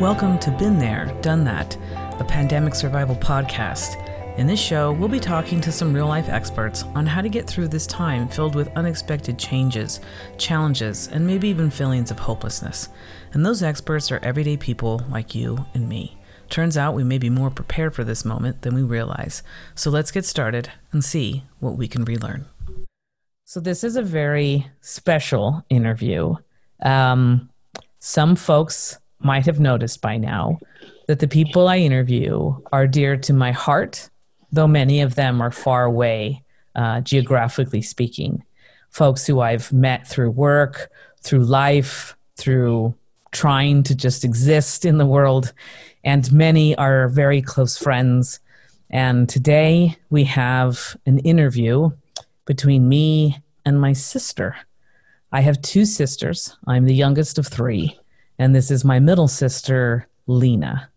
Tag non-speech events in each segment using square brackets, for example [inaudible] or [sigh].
Welcome to Been There, Done That, a pandemic survival podcast. In this show, we'll be talking to some real life experts on how to get through this time filled with unexpected changes, challenges, and maybe even feelings of hopelessness. And those experts are everyday people like you and me. Turns out we may be more prepared for this moment than we realize. So let's get started and see what we can relearn. So, this is a very special interview. Um, some folks might have noticed by now that the people I interview are dear to my heart, though many of them are far away, uh, geographically speaking. Folks who I've met through work, through life, through trying to just exist in the world, and many are very close friends. And today we have an interview between me and my sister. I have two sisters. I'm the youngest of three and this is my middle sister, Lena.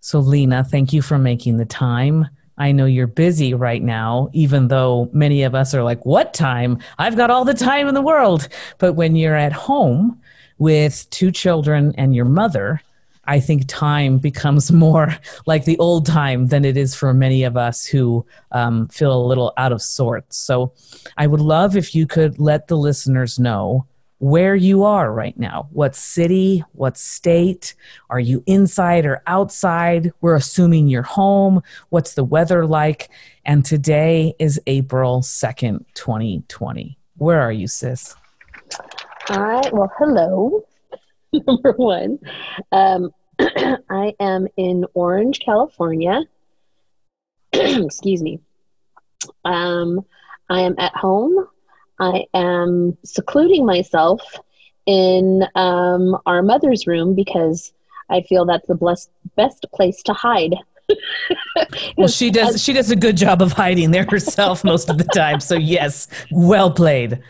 So, Lena, thank you for making the time. I know you're busy right now, even though many of us are like, What time? I've got all the time in the world. But when you're at home with two children and your mother, I think time becomes [laughs] more like the old time than it is for many of us who um, feel a little out of sorts. So I would love if you could let the listeners know where you are right now. What city, what state? Are you inside or outside? We're assuming you're home. What's the weather like? And today is April 2nd, 2020. Where are you, sis? All right. well, hello, [laughs] number one. Um, [clears throat] I am in Orange, California. [clears throat] Excuse me. Um, I am at home I am secluding myself in um, our mother's room because I feel that's the blessed, best place to hide. [laughs] well, she does. She does a good job of hiding there herself most of the time. So yes, well played.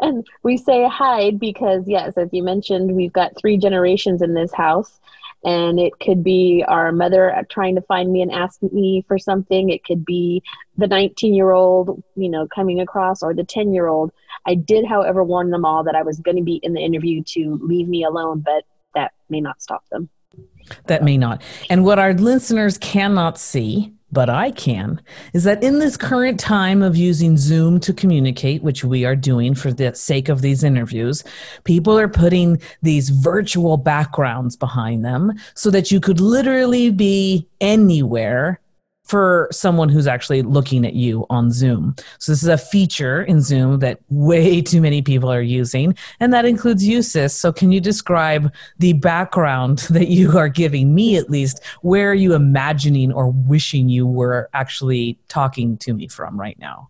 And we say hide because yes, as you mentioned, we've got three generations in this house, and it could be our mother trying to find me and ask me for something. It could be the 19 year old you know coming across or the 10 year old i did however warn them all that i was going to be in the interview to leave me alone but that may not stop them. That may not. And what our listeners cannot see but I can, is that in this current time of using Zoom to communicate, which we are doing for the sake of these interviews, people are putting these virtual backgrounds behind them so that you could literally be anywhere for someone who's actually looking at you on Zoom. So this is a feature in Zoom that way [laughs] too many people are using, and that includes you, sis. So can you describe the background [laughs] that you are giving me, at least? Where are you imagining or wishing you were actually talking to me from right now?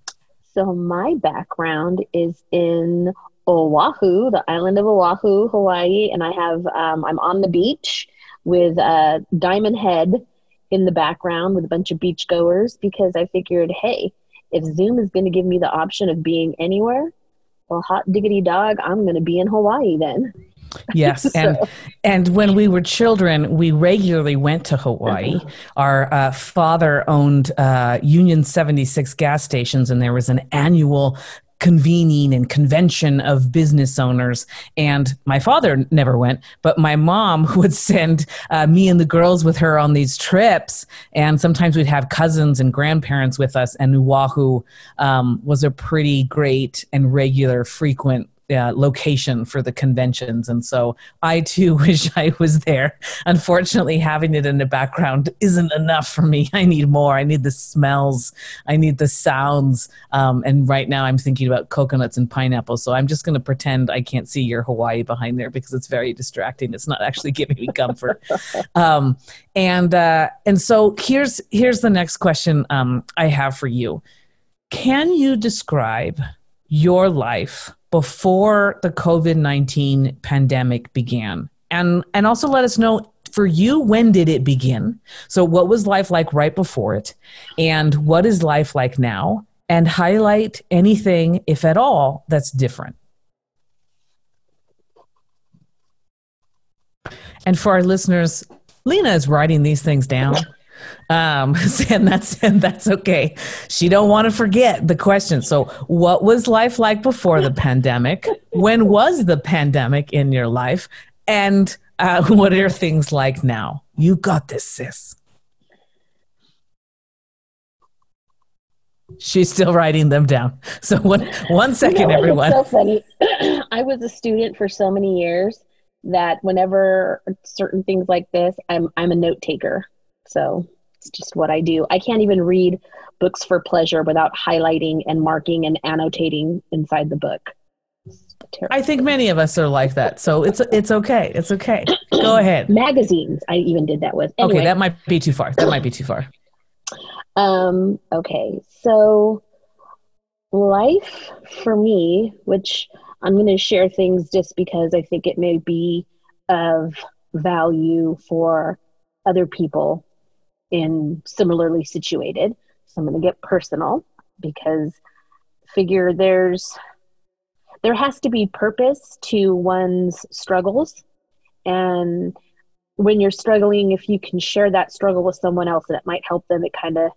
So my background is in Oahu, the island of Oahu, Hawaii, and I have um, I'm on the beach with uh, Diamond Head in the background with a bunch of beachgoers because I figured, hey, if Zoom is going to give me the option of being anywhere, well, hot diggity dog, I'm going to be in Hawaii then. [laughs] Yes, so. and and when we were children, we regularly went to Hawaii. Uh-huh. Our uh, father owned uh, Union 76 gas stations, and there was an annual convening and convention of business owners. And my father never went, but my mom [laughs] would send uh, me and the girls with her on these trips. And sometimes we'd have cousins and grandparents with us. And Oahu um, was a pretty great and regular, frequent uh, location for the conventions. And so I too [laughs] wish I was there. Unfortunately, having it in the background isn't enough for me. [laughs] I need more. I need the smells, I need the sounds. Um, and right now I'm thinking about coconuts and pineapples. So I'm just going to pretend I can't see your Hawaii behind there because it's very distracting. It's not actually giving me comfort. [laughs] um, and uh, and so here's here's the next question um, I have for you. Can you describe your life before the COVID 19 pandemic began? And, and also let us know for you, when did it begin? So, what was life like right before it? And what is life like now? And highlight anything, if at all, that's different. And for our listeners, Lena is writing these things down. Um, and that's and that's okay. She don't want to forget the question. So, what was life like before the pandemic? When was the pandemic in your life? And uh, [laughs] what are things like now? You got this, sis. She's still writing them down. [laughs] So one one second, know, everyone. so funny. [clears throat] I was a student for so many years that whenever certain things like this, I'm I'm a note taker. So it's just what I do. I can't even read books for pleasure without highlighting and marking and annotating inside the book. I think many of us are like that. So it's it's okay. It's okay. Go [clears throat] ahead. Magazines. I even did that with. Anyway. Okay, that might be too far. That might be too far. Um. Okay. So, life for me, which I'm going to share things just because I think it may be of value for other people in similarly situated. So I'm going to get personal because figure there's there has to be purpose to one's struggles. And when you're struggling if you can share that struggle with someone else that might help them it kind of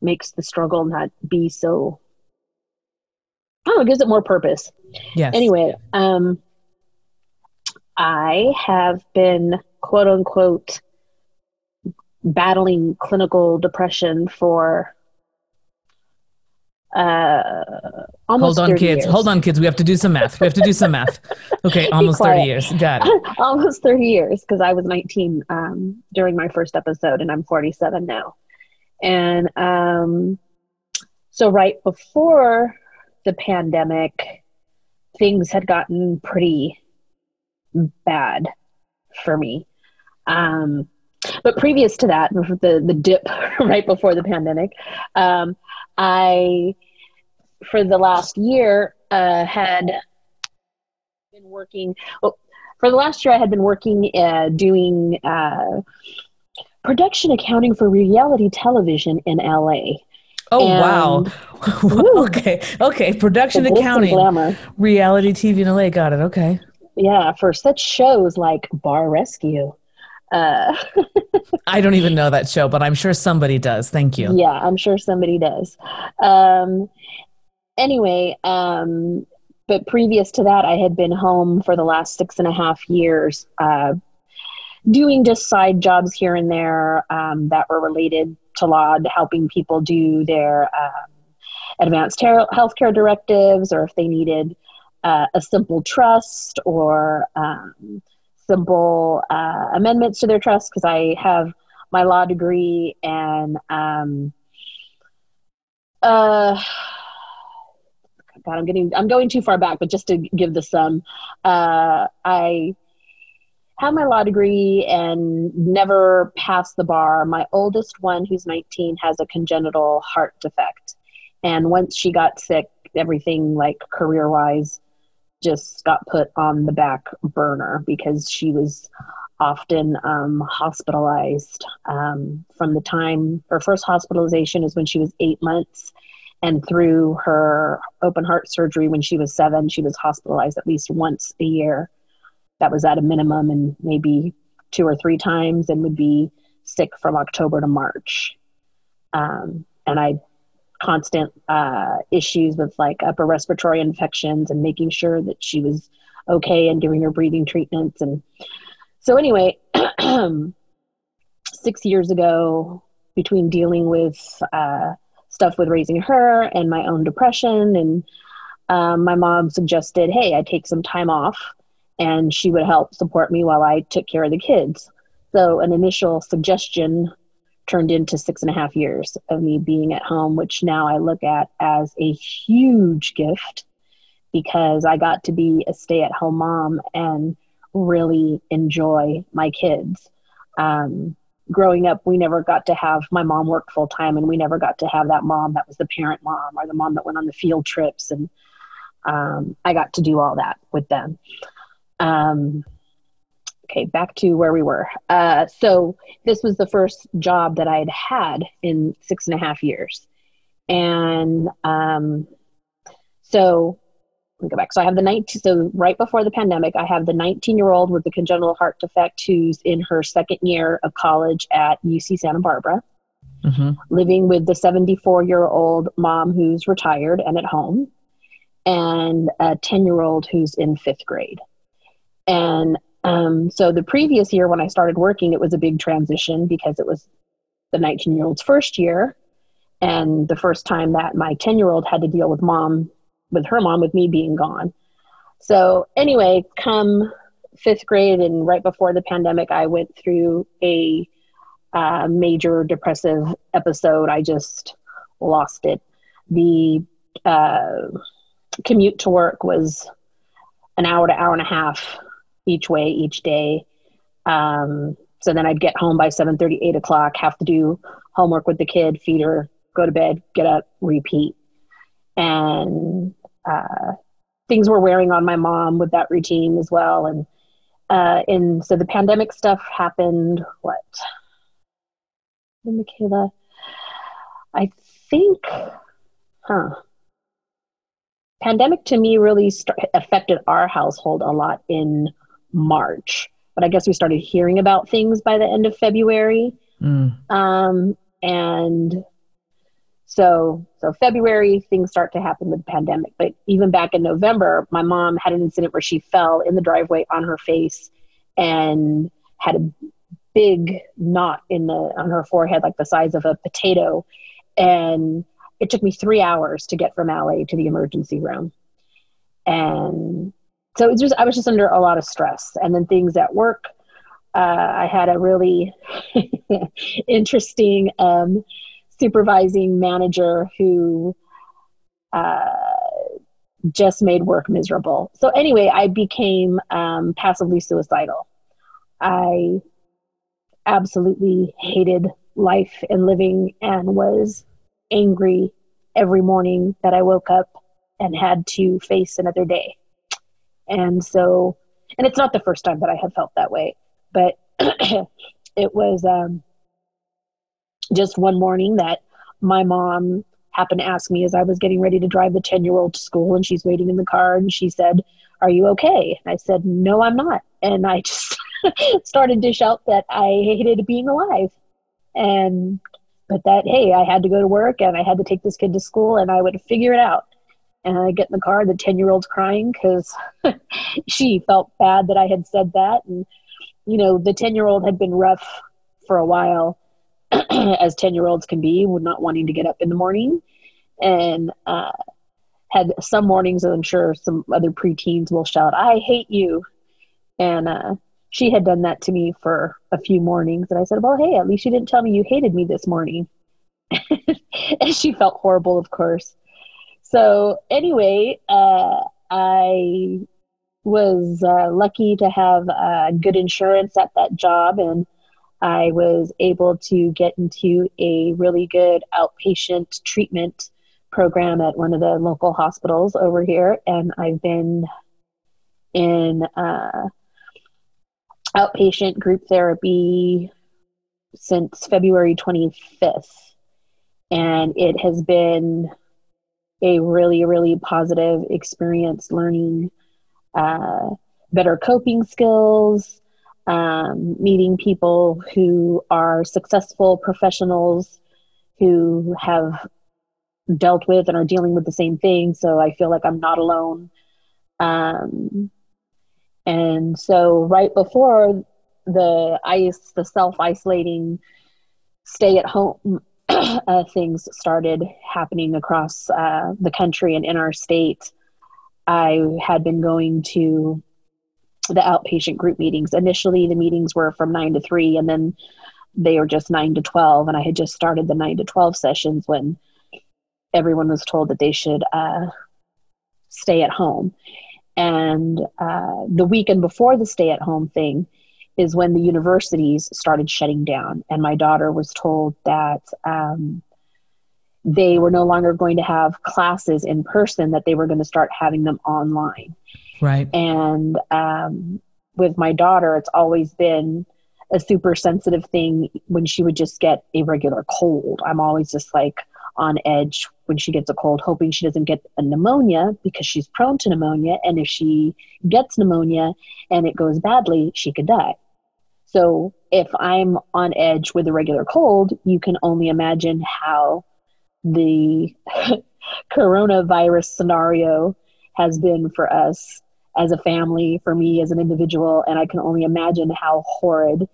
makes the struggle not be so oh it gives it more purpose. Yes. Anyway um i have been quote unquote battling clinical depression for uh almost hold on kids. years. hold on kids. We have to do some math. We have to do some math. [laughs] Okay [laughs] almost 30 years. Got it. Almost 30 years because i was 19 um, during my first episode and i'm 47 now. And um, so right before the pandemic things had gotten pretty bad for me. Um, but previous to that, the the dip [laughs] right before the pandemic, um, I for the last year uh, had been working. Well, for the last year, I had been working uh, doing uh, production accounting for reality television in LA. Oh and, [laughs] wow! okay, okay. Production accounting, reality TV in LA. Got it. Okay. Yeah, for such shows like Bar Rescue. Uh, [laughs] I don't even know that show, but I'm sure somebody does. Thank you. Yeah, I'm sure somebody does. Um, anyway, um, but previous to that, I had been home for the last six and a half years, uh, doing just side jobs here and there um, that were related to law, helping people do their um, advanced ter- healthcare directives, or if they needed uh, a simple trust or simple uh, amendments to their trust because I have my law degree and um, uh, God, I'm getting I'm going too far back, but just to give the sum, uh, I have my law degree and never passed the bar. My oldest one, who's 19, has a congenital heart defect, and once she got sick, everything like career wise just got put on the back burner because she was often um, hospitalized um, from the time her first hospitalization is when she was eight months. And through her open heart surgery when she was seven she was hospitalized at least once a year. That was at a minimum and maybe two or three times and would be sick from october to march. Um, and i constant uh, issues with like upper respiratory infections and making sure that she was okay and giving her breathing treatments. And so, anyway, [clears throat] six years ago, between dealing with uh, stuff with raising her and my own depression, and um, my mom suggested, hey, I take some time off and she would help support me while I took care of the kids. So, an initial suggestion turned into six and a half years of me being at home, which now I look at as a huge gift because I got to be a stay at home mom and really enjoy my kids. Um, growing up, we never got to have my mom work full time, and we never got to have that mom that was the parent mom or the mom that went on the field trips. And um, I got to do all that with them. Um, okay, back to where we were. Uh, so this was the first job that I had had in six and a half years, and um, so let me go back. So I have the 19. So right before the pandemic, I have the 19 year old with the congenital heart defect who's in her second year of college at UC Santa Barbara. Mm-hmm. Living with the 74 year old mom who's retired and at home, and a 10 year old who's in fifth grade. And Um, so the previous year when I started working, it was a big transition because it was the 19 year old's first year and the first time that my 10 year old had to deal with mom, with her mom, with me being gone. So, anyway, come fifth grade and right before the pandemic, I went through a uh, major depressive episode. I just lost it. The uh, commute to work was an hour to hour and a half each way each day. Um, so then I'd get home by 7 30, 8 o'clock, have to do homework with the kid, feed her, go to bed, get up, repeat. And uh, things were wearing on my mom with that routine as well. And uh, and so the pandemic stuff happened. What? Michaela, I think, huh? Pandemic to me really st- affected our household a lot in March, but I guess we started hearing about things by the end of February. Mm. Um, and so, so February things start to happen with the pandemic. But even back in November, my mom had an incident where she fell in the driveway on her face and had a big knot in the on her forehead, like the size of a potato. And it took me three hours to get from LA to the emergency room. And so it just I was just under a lot of stress. And then things at work. Uh, I had a really [laughs] interesting um, supervising manager who uh, just made work miserable. So, anyway, I became um, passively suicidal. I absolutely hated life and living and was angry every morning that I woke up and had to face another day. And so, and it's not the first time that I have felt that way, but [clears throat] it was um, just one morning that my mom happened to ask me as I was getting ready to drive the 10 year old to school and she's waiting in the car and she said, Are you okay? And I said, No, I'm not. And I [laughs] just started to shout that I hated being alive. And, but that, hey, I had to go to work and I had to take this kid to school and I would figure it out. And I get in the car, the 10 year old's crying because [laughs] she felt bad that I had said that. And, you know, the 10 year old had been rough for a while [clears throat] as 10 year olds can be, with not wanting to get up in the morning. And uh, had some mornings, I'm sure some other preteens will shout, I hate you. And uh, she had done that to me for a few mornings. And I said, Well, hey, at least you didn't tell me you hated me this morning. [laughs] and she felt horrible, of course. So, anyway, uh, I was uh, lucky to have uh, good insurance at that job and I was able to get into a really good outpatient treatment program at one of the local hospitals over here. And I've been in uh, outpatient group therapy since February 25th. And it has been a really, really positive experience learning uh, better coping skills, um, meeting people who are successful professionals who have dealt with and are dealing with the same thing. So I feel like I'm not alone. Um, and so right before the ice, the self isolating, stay at home [clears throat] uh, things started happening across uh, the country and in our state, I had been going to the outpatient group meetings. Initially, the meetings were from nine to three, and then they were just nine to 12. And I had just started the nine to 12 sessions when everyone was told that they should uh, stay at home. And uh, the weekend before the stay at home thing is when the universities started shutting down. And my daughter was told that um, they were no longer going to have classes in person, that they were going to start having them online. Right. And um, with my daughter, it's always been a super sensitive thing when she would just get a regular cold. I'm always just like on edge when she gets a cold, hoping she doesn't get a pneumonia because she's prone to pneumonia. And if she gets pneumonia and it goes badly, she could die. So if I'm on edge with a regular cold, you can only imagine how the [laughs] coronavirus scenario has been for us as a family, for me as an individual, and I can only imagine how horrid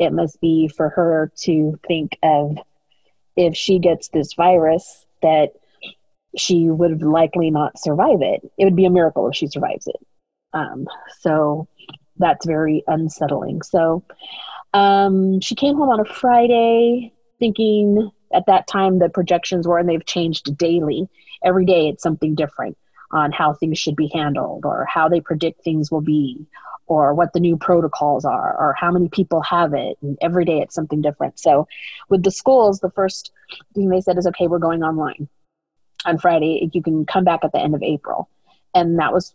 it must be for her to think of if she gets this virus that she would likely not survive it. It would be a miracle if she survives it. Um, so that's very unsettling. So um, she came home on a Friday thinking at that time the projections were, and they've changed daily. Every day it's something different on how things should be handled or how they predict things will be or what the new protocols are or how many people have it and every day it's something different so with the schools the first thing they said is okay we're going online on friday you can come back at the end of april and that was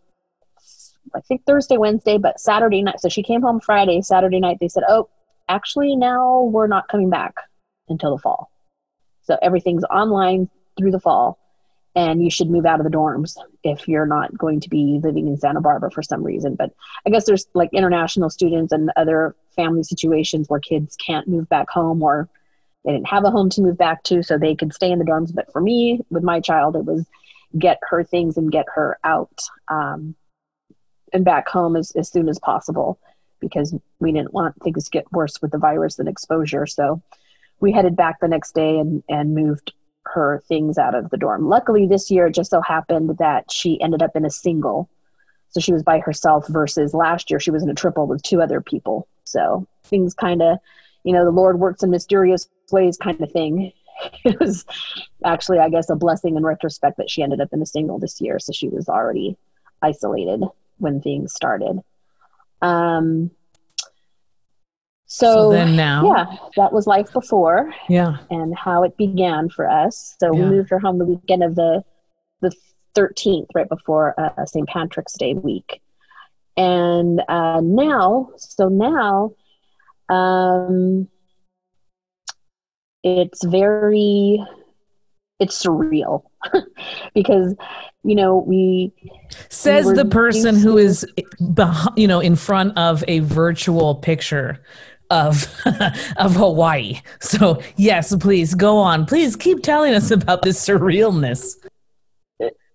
i think thursday wednesday but saturday night so she came home friday saturday night they said oh actually now we're not coming back until the fall so everything's online through the fall and you should move out of the dorms if you're not going to be living in Santa Barbara for some reason. But I guess there's like international students and other family situations where kids can't move back home or they didn't have a home to move back to, so they could stay in the dorms. But for me, with my child, it was get her things and get her out um, and back home as, as soon as possible because we didn't want things to get worse with the virus and exposure. So we headed back the next day and, and moved her things out of the dorm. Luckily, this year it just so happened that she ended up in a single. So she was by herself versus last year she was in a triple with two other people. So things kind of, you know, the Lord works in mysterious ways kind of thing. [laughs] It was actually, I guess, a blessing in retrospect that she ended up in a single this year. So she was already isolated when things started. Um, so, So then now- yeah, that was life before Yeah. and how it began for us. So Yeah. we moved her home the weekend of the the 13th, right before uh, St. Patrick's Day week. And uh, now, so now, um, it's very, it's surreal [laughs] because, you know, we Says were the person who is who to- is, beh- you know, in front of a virtual picture of [laughs] of Hawaii. So yes, please go on. Please keep telling us about this surrealness.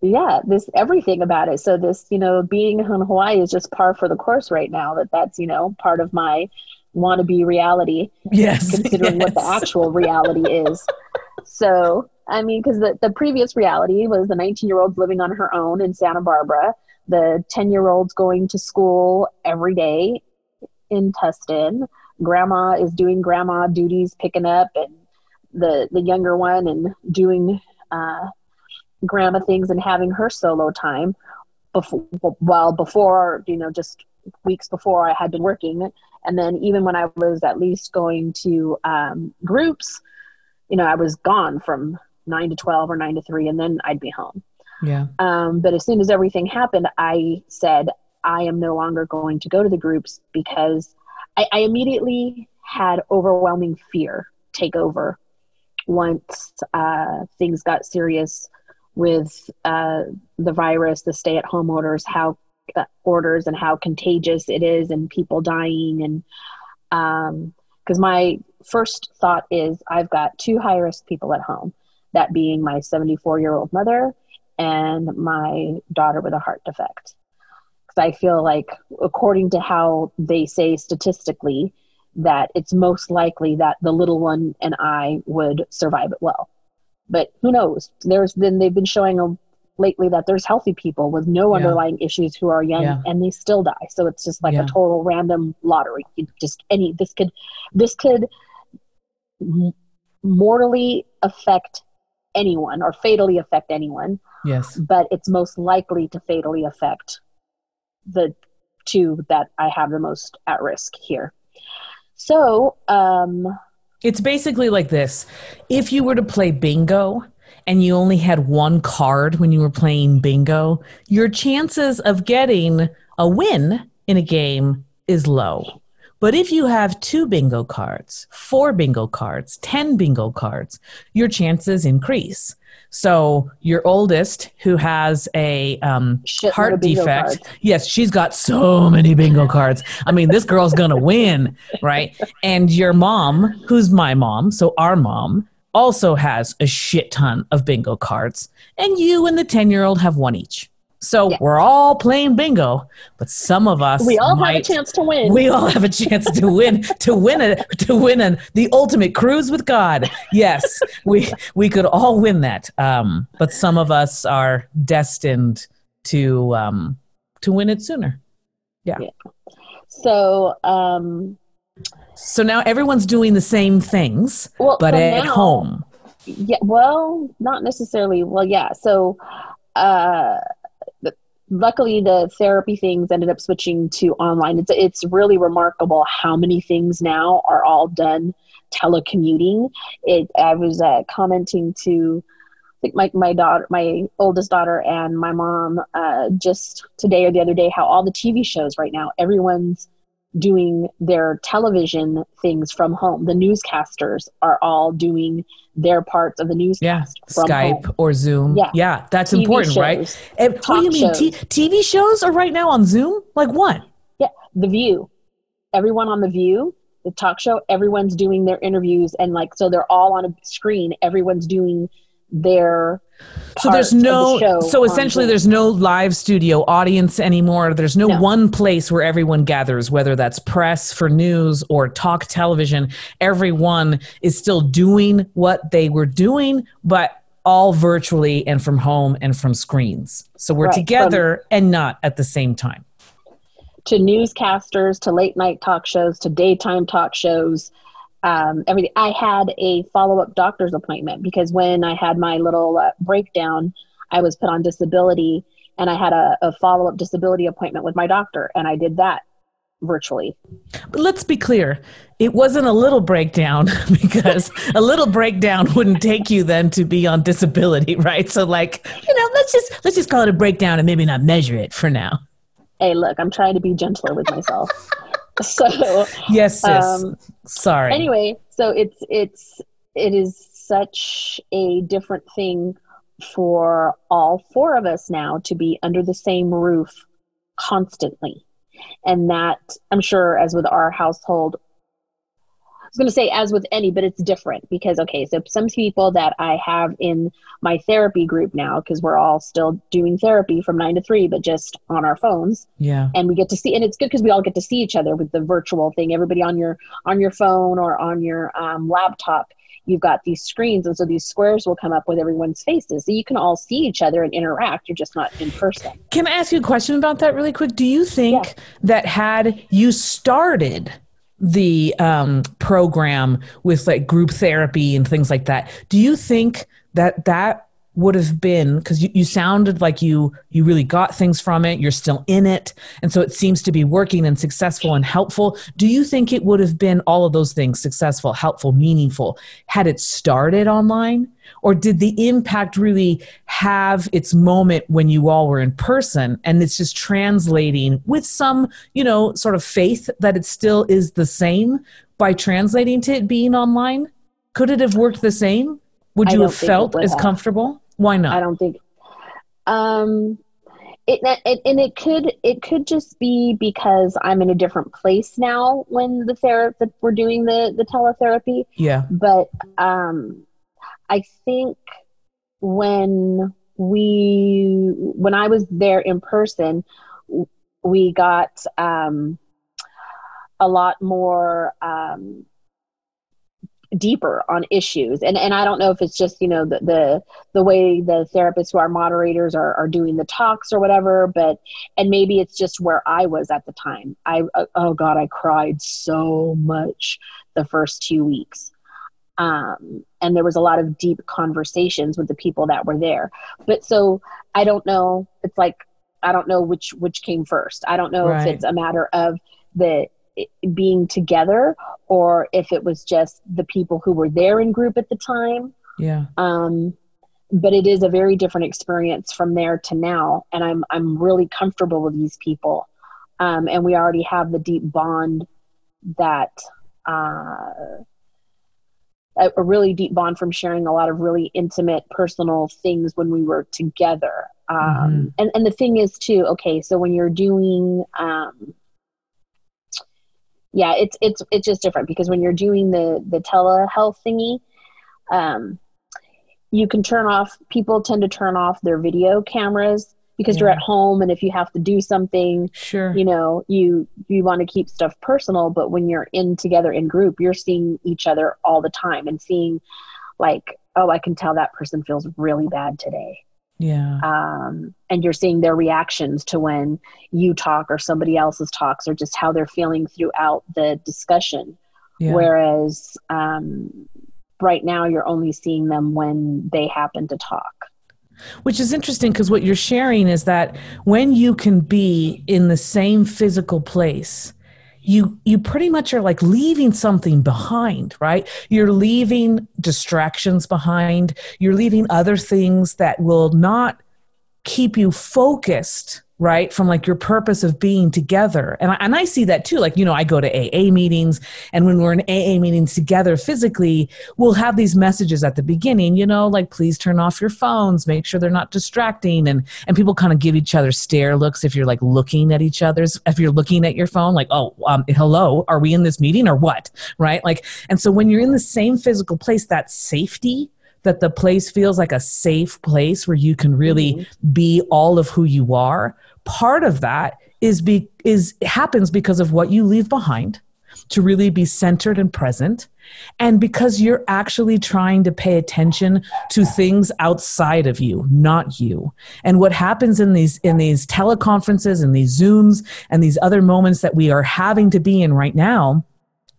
yeah this everything about it so this you know being in hawaii is just par for the course right now that that's you know part of my wannabe reality Yes, considering what the actual reality is so i mean because the, the previous reality was the 19 year old living on her own in santa barbara. The 10 year olds going to school every day in tustin. Grandma is doing grandma duties picking up and the the younger one and doing uh, grandma things and having her solo time before well before you know just weeks before i had been working. And then even when i was at least going to um, groups you know i was gone from 9 to 12 or 9 to 3 and then i'd be home Yeah. um, but as soon as everything happened, I said, I am no longer going to go to the groups because I, I immediately had overwhelming fear take over once uh, things got serious with uh, the virus, the stay at home orders, how uh, orders and how contagious it is, and people dying. And because my first thought is, I've got two high risk people at home, that being my 74 year old mother and my daughter with a heart defect. Because I feel like, according to how they say statistically, that it's most likely that the little one and I would survive it well. But who knows? There's been they've been showing a, lately that there's healthy people with no Yeah. underlying issues who are young Yeah. and they still die. So it's just like Yeah. a total random lottery. You just any this could this could mortally affect anyone or fatally affect anyone Yes. but it's most likely to fatally affect the two that I have the most at risk here. So, um, It's basically like this. If you were to play bingo and you only had one card when you were playing bingo, your chances of getting a win in a game is low. But if you have two bingo cards, four bingo cards, 10 bingo cards, your chances increase. So your oldest, who has a um, heart defect, cards. yes, she's got so many bingo cards. I mean, this girl's gonna win, right? And your mom, who's my mom, so our mom, also has a shit ton of bingo cards, and you and the ten year old have one each. So Yeah. we're all playing bingo, but some of us We all have a chance to win. We all have a chance to win [laughs] to win a to win an, the ultimate cruise with God. Yes, we we could all win that. Um, but some of us are destined to um, to win it sooner. Yeah. So, um, So now everyone's doing the same things, well, but at now- home. Yeah, well, not necessarily. Well, yeah. So, uh, luckily, the therapy things ended up switching to online. It's it's really remarkable how many things now are all done telecommuting. It. I was uh, commenting to. I think my, my daughter, my oldest daughter, and my mom uh, just today or the other day, how all the TV shows right now, everyone's doing their television things from home. The newscasters are all doing their parts of the news. Yeah, from Skype home. or Zoom. Yeah. yeah that's TV important, right? And eh, what do you mean? T- TV shows are right now on Zoom? Like what? Yeah, The View. Everyone on The View, the talk show, everyone's doing their interviews and like so they're all on a screen. Everyone's doing their So there's of the no so essentially there's no live studio audience anymore. There's no, No. one place where everyone gathers, whether that's press for news or talk television. Everyone is still doing what they were doing, but all virtually and from home and from screens. So we're Right, together and not at the same time. to newscasters to late night talk shows to daytime talk shows um, everything i had a follow-up doctor's appointment because when i had my little uh, breakdown i was put on disability and i had a, a follow-up disability appointment with my doctor and i did that virtually But let's be clear, it wasn't a little breakdown [laughs] because a little breakdown wouldn't take you then to be on disability, [laughs] right? So like, you know, let's just let's just call it a breakdown and maybe not measure it for now. hey look i'm trying to be gentler with myself [laughs] so Yes, sis. Um, Sorry. anyway so it's it's it is such a different thing for all four of us now to be under the same roof constantly and that i'm sure as with our household was going to say as with any but it's different because okay so some people that i have in my therapy group now because we're all still doing therapy from 9 to 3 but just on our phones yeah. and we get to see and it's good because we all get to see each other with the virtual thing everybody on your on your phone or on your um, laptop you've got these screens and so these squares will come up with everyone's faces so you can all see each other and interact you're just not in person Can I ask you a question about that really quick? Do you think Yeah. that had you started the um, program with like group therapy and things like that, do you think that that would have been because you, you sounded like you you really got things from it. You're still in it. And so it seems to be working and successful and helpful. Do you think it would have been all of those things successful helpful meaningful had it started online? Or did the impact really have its moment when you all were in person and it's just translating with some you know sort of faith that it still is the same by translating to it being online? Could it have worked the same? Would you have felt as have. comfortable why not? I don't think um it, it and it could it could just be because i'm in a different place now when the therapy we're doing the the teletherapy. Yeah. But um i think when we when i was there in person we got um a lot more um deeper on issues. And and i don't know if it's just you know the the, the way the therapists who are moderators are, are doing the talks or whatever but and maybe it's just where i was at the time. I uh, oh god i cried so much the first two weeks. Um, and there was a lot of deep conversations with the people that were there. But so i don't know it's like i don't know which which came first. I don't know Right. if it's a matter of the being together or if it was just the people who were there in group at the time. Yeah. Um, but it is a very different experience from there to now and i'm i'm really comfortable with these people. Um, and we already have the deep bond that uh, a, a really deep bond from sharing a lot of really intimate personal things when we were together. Um, Mhm. and and the thing is too okay so when you're doing um, yeah it's it's it's just different because when you're doing the the telehealth thingy um, you can turn off people tend to turn off their video cameras because Yeah. you're at home and if you have to do something Sure. you know you you want to keep stuff personal but when you're in together in group you're seeing each other all the time and seeing like oh i can tell that person feels really bad today yeah. um, and you're seeing their reactions to when you talk or somebody else's talks or just how they're feeling throughout the discussion Yeah. whereas um, right now you're only seeing them when they happen to talk Which is interesting because what you're sharing is that when you can be in the same physical place, you you pretty much are like leaving something behind, right? You're leaving distractions behind. You're leaving other things that will not keep you focused right? From like your purpose of being together. And I, and I see that too like you know i go to aa meetings and when we're in aa meetings together physically we'll have these messages at the beginning you know like please turn off your phones make sure they're not distracting and and people kind of give each other stare looks if you're like looking at each other's if you're looking at your phone like oh um, hello are we in this meeting or what? Right? Like and so when you're in the same physical place that safety that the place feels like a safe place where you can really mm-hmm. be all of who you are. Part of that is be is happens because of what you leave behind to really be centered and present. And because you're actually trying to pay attention to things outside of you not you. And what happens in these in these teleconferences and these zooms and these other moments that we are having to be in right now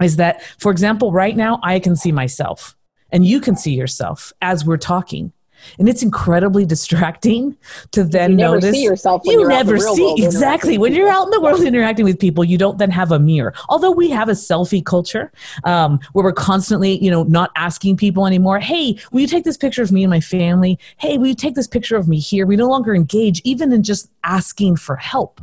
is that for example right now i can see myself and you can see yourself as we're talking. And it's incredibly distracting to then you never notice see yourself you you're out in the never real see exactly. When you're out in the world interacting with people you don't then have a mirror. Although we have a selfie culture um, where we're constantly you know not asking people anymore hey will you take this picture of me and my family? Hey will you take this picture of me here? We no longer engage even in just asking for help.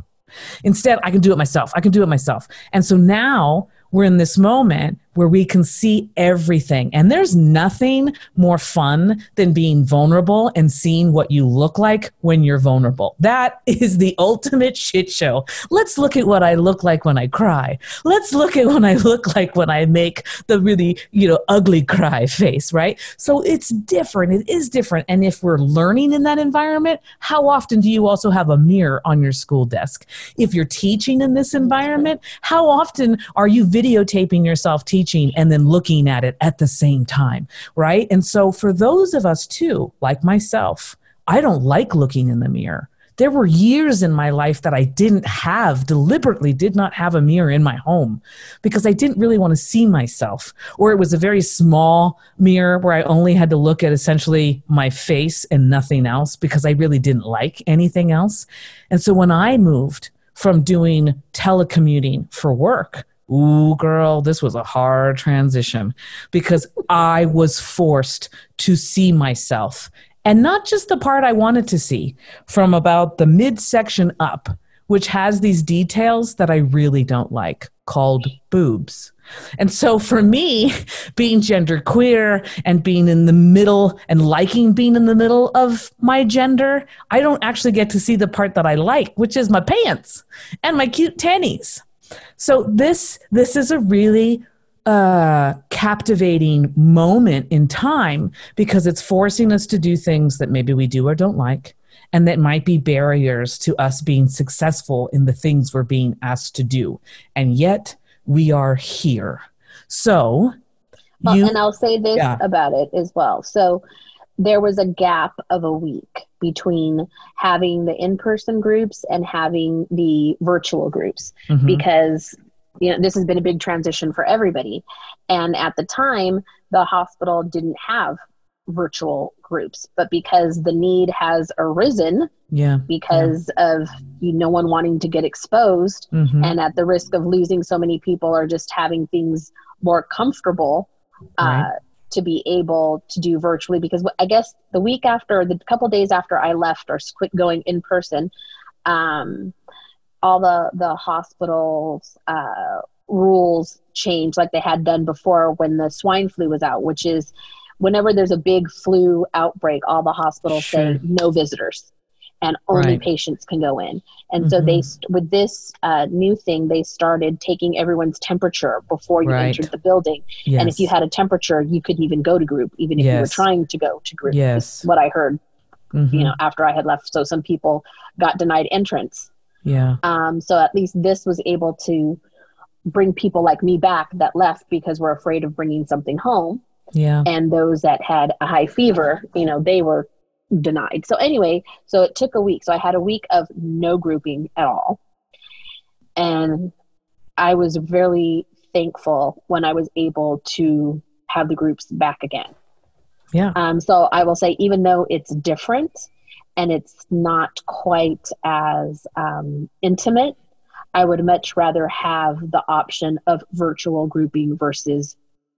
Instead i can do it myself. I can do it myself. And so now we're in this moment where we can see everything. And there's nothing more fun than being vulnerable and seeing what you look like when you're vulnerable. That is the [laughs] ultimate shit show. Let's look at what I look like when I cry. Let's look at what I look like when I make the really, you know, ugly cry [laughs] face, right? So it's different. It is different. And if we're learning in that environment, how often do you also have a mirror on your school desk? If you're teaching in this environment, how often are you videotaping yourself teaching and then looking at it at the same time, right? And so for those of us too, like myself, I don't like looking in the mirror. There were years in my life that I didn't have, deliberately did not have a mirror in my home because I didn't really want to see myself. Or it was a very small mirror where I only had to look at essentially my face and nothing else because I really didn't like anything else. And so when I moved from doing telecommuting for work, Ooh, girl, this was a hard transition because I was forced to see myself and not just the part I wanted to see from about the midsection up, which has these details that I really don't like called boobs. And so for me, [laughs] being gender queer and being in the middle and liking being in the middle of my gender, I don't actually get to see the part that I like, which is my pants and my cute tannies. So this this is a really uh, captivating moment in time because it's forcing us to do things that maybe we do or don't like, and that might be barriers to us being successful in the things we're being asked to do. And yet we are here. So Well, you and I'll say this Yeah. about it as well. So there was a gap of a week between having the in-person groups and having the virtual groups Mhm. because you know this has been a big transition for everybody and at the time the hospital didn't have virtual groups but because the need has arisen yeah. because of you, no one wanting to get exposed Mhm. and at the risk of losing so many people or just having things more comfortable uh, Right. To be able to do virtually because i guess the week after the couple days after i left or quit going in person um, all the the hospitals uh, rules changed like they had done before when the swine flu was out which is whenever there's a big flu outbreak all the hospitals say no visitors and only Right. patients can go in and so they Mhm. with this uh, new thing they started taking everyone's temperature before you Right. entered the building and if you had a temperature you couldn't even go to group even if you were trying to go to group Yes. what i heard you know, after I had left. So some people got denied entrance. Yeah. Um, so at least this was able to bring people like me back that left because we're afraid of bringing something home. Yeah. And those that had a high fever, you know, they were denied. So anyway, so it took a week. So I had a week of no grouping at all. And I was very thankful when I was able to have the groups back again. Yeah. Um, so I will say, even though it's different and it's not quite as um, intimate, I would much rather have the option of virtual grouping versus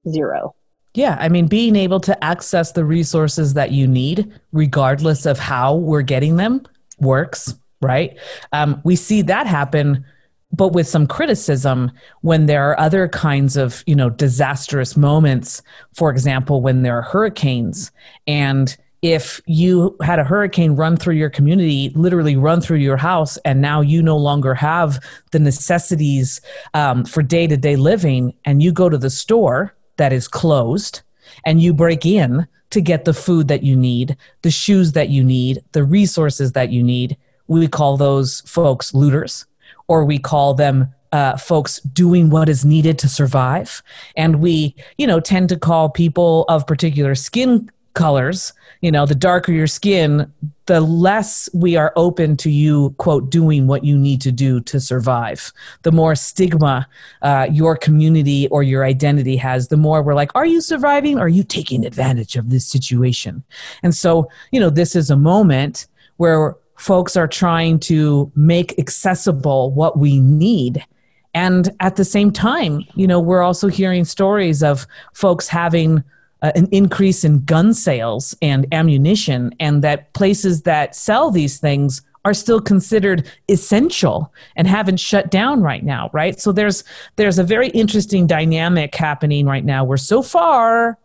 zero. Yeah, I mean, being able to access the resources that you need, regardless of how we're getting them, works, right? Um, we see that happen, but with some criticism when there are other kinds of, you know, disastrous moments. For example, when there are hurricanes and if you had a hurricane run through your community, literally run through your house, and now you no longer have the necessities um, for day to day living, and you go to the store that is closed and you break in to get the food that you need, the shoes that you need, the resources that you need, we call those folks looters, or we call them uh, folks doing what is needed to survive. And we, you know, tend to call people of particular skin colors you know the darker your skin the less we are open to you quote doing what you need to do to survive. The more stigma uh, your community or your identity has the more we're like are you surviving? Are you taking advantage of this situation? And so you know this is a moment where folks are trying to make accessible what we need. And at the same time you know we're also hearing stories of folks having uh, an increase in gun sales and ammunition, and that places that sell these things are still considered essential and haven't shut down right now right? So there's there's a very interesting dynamic happening right now where so far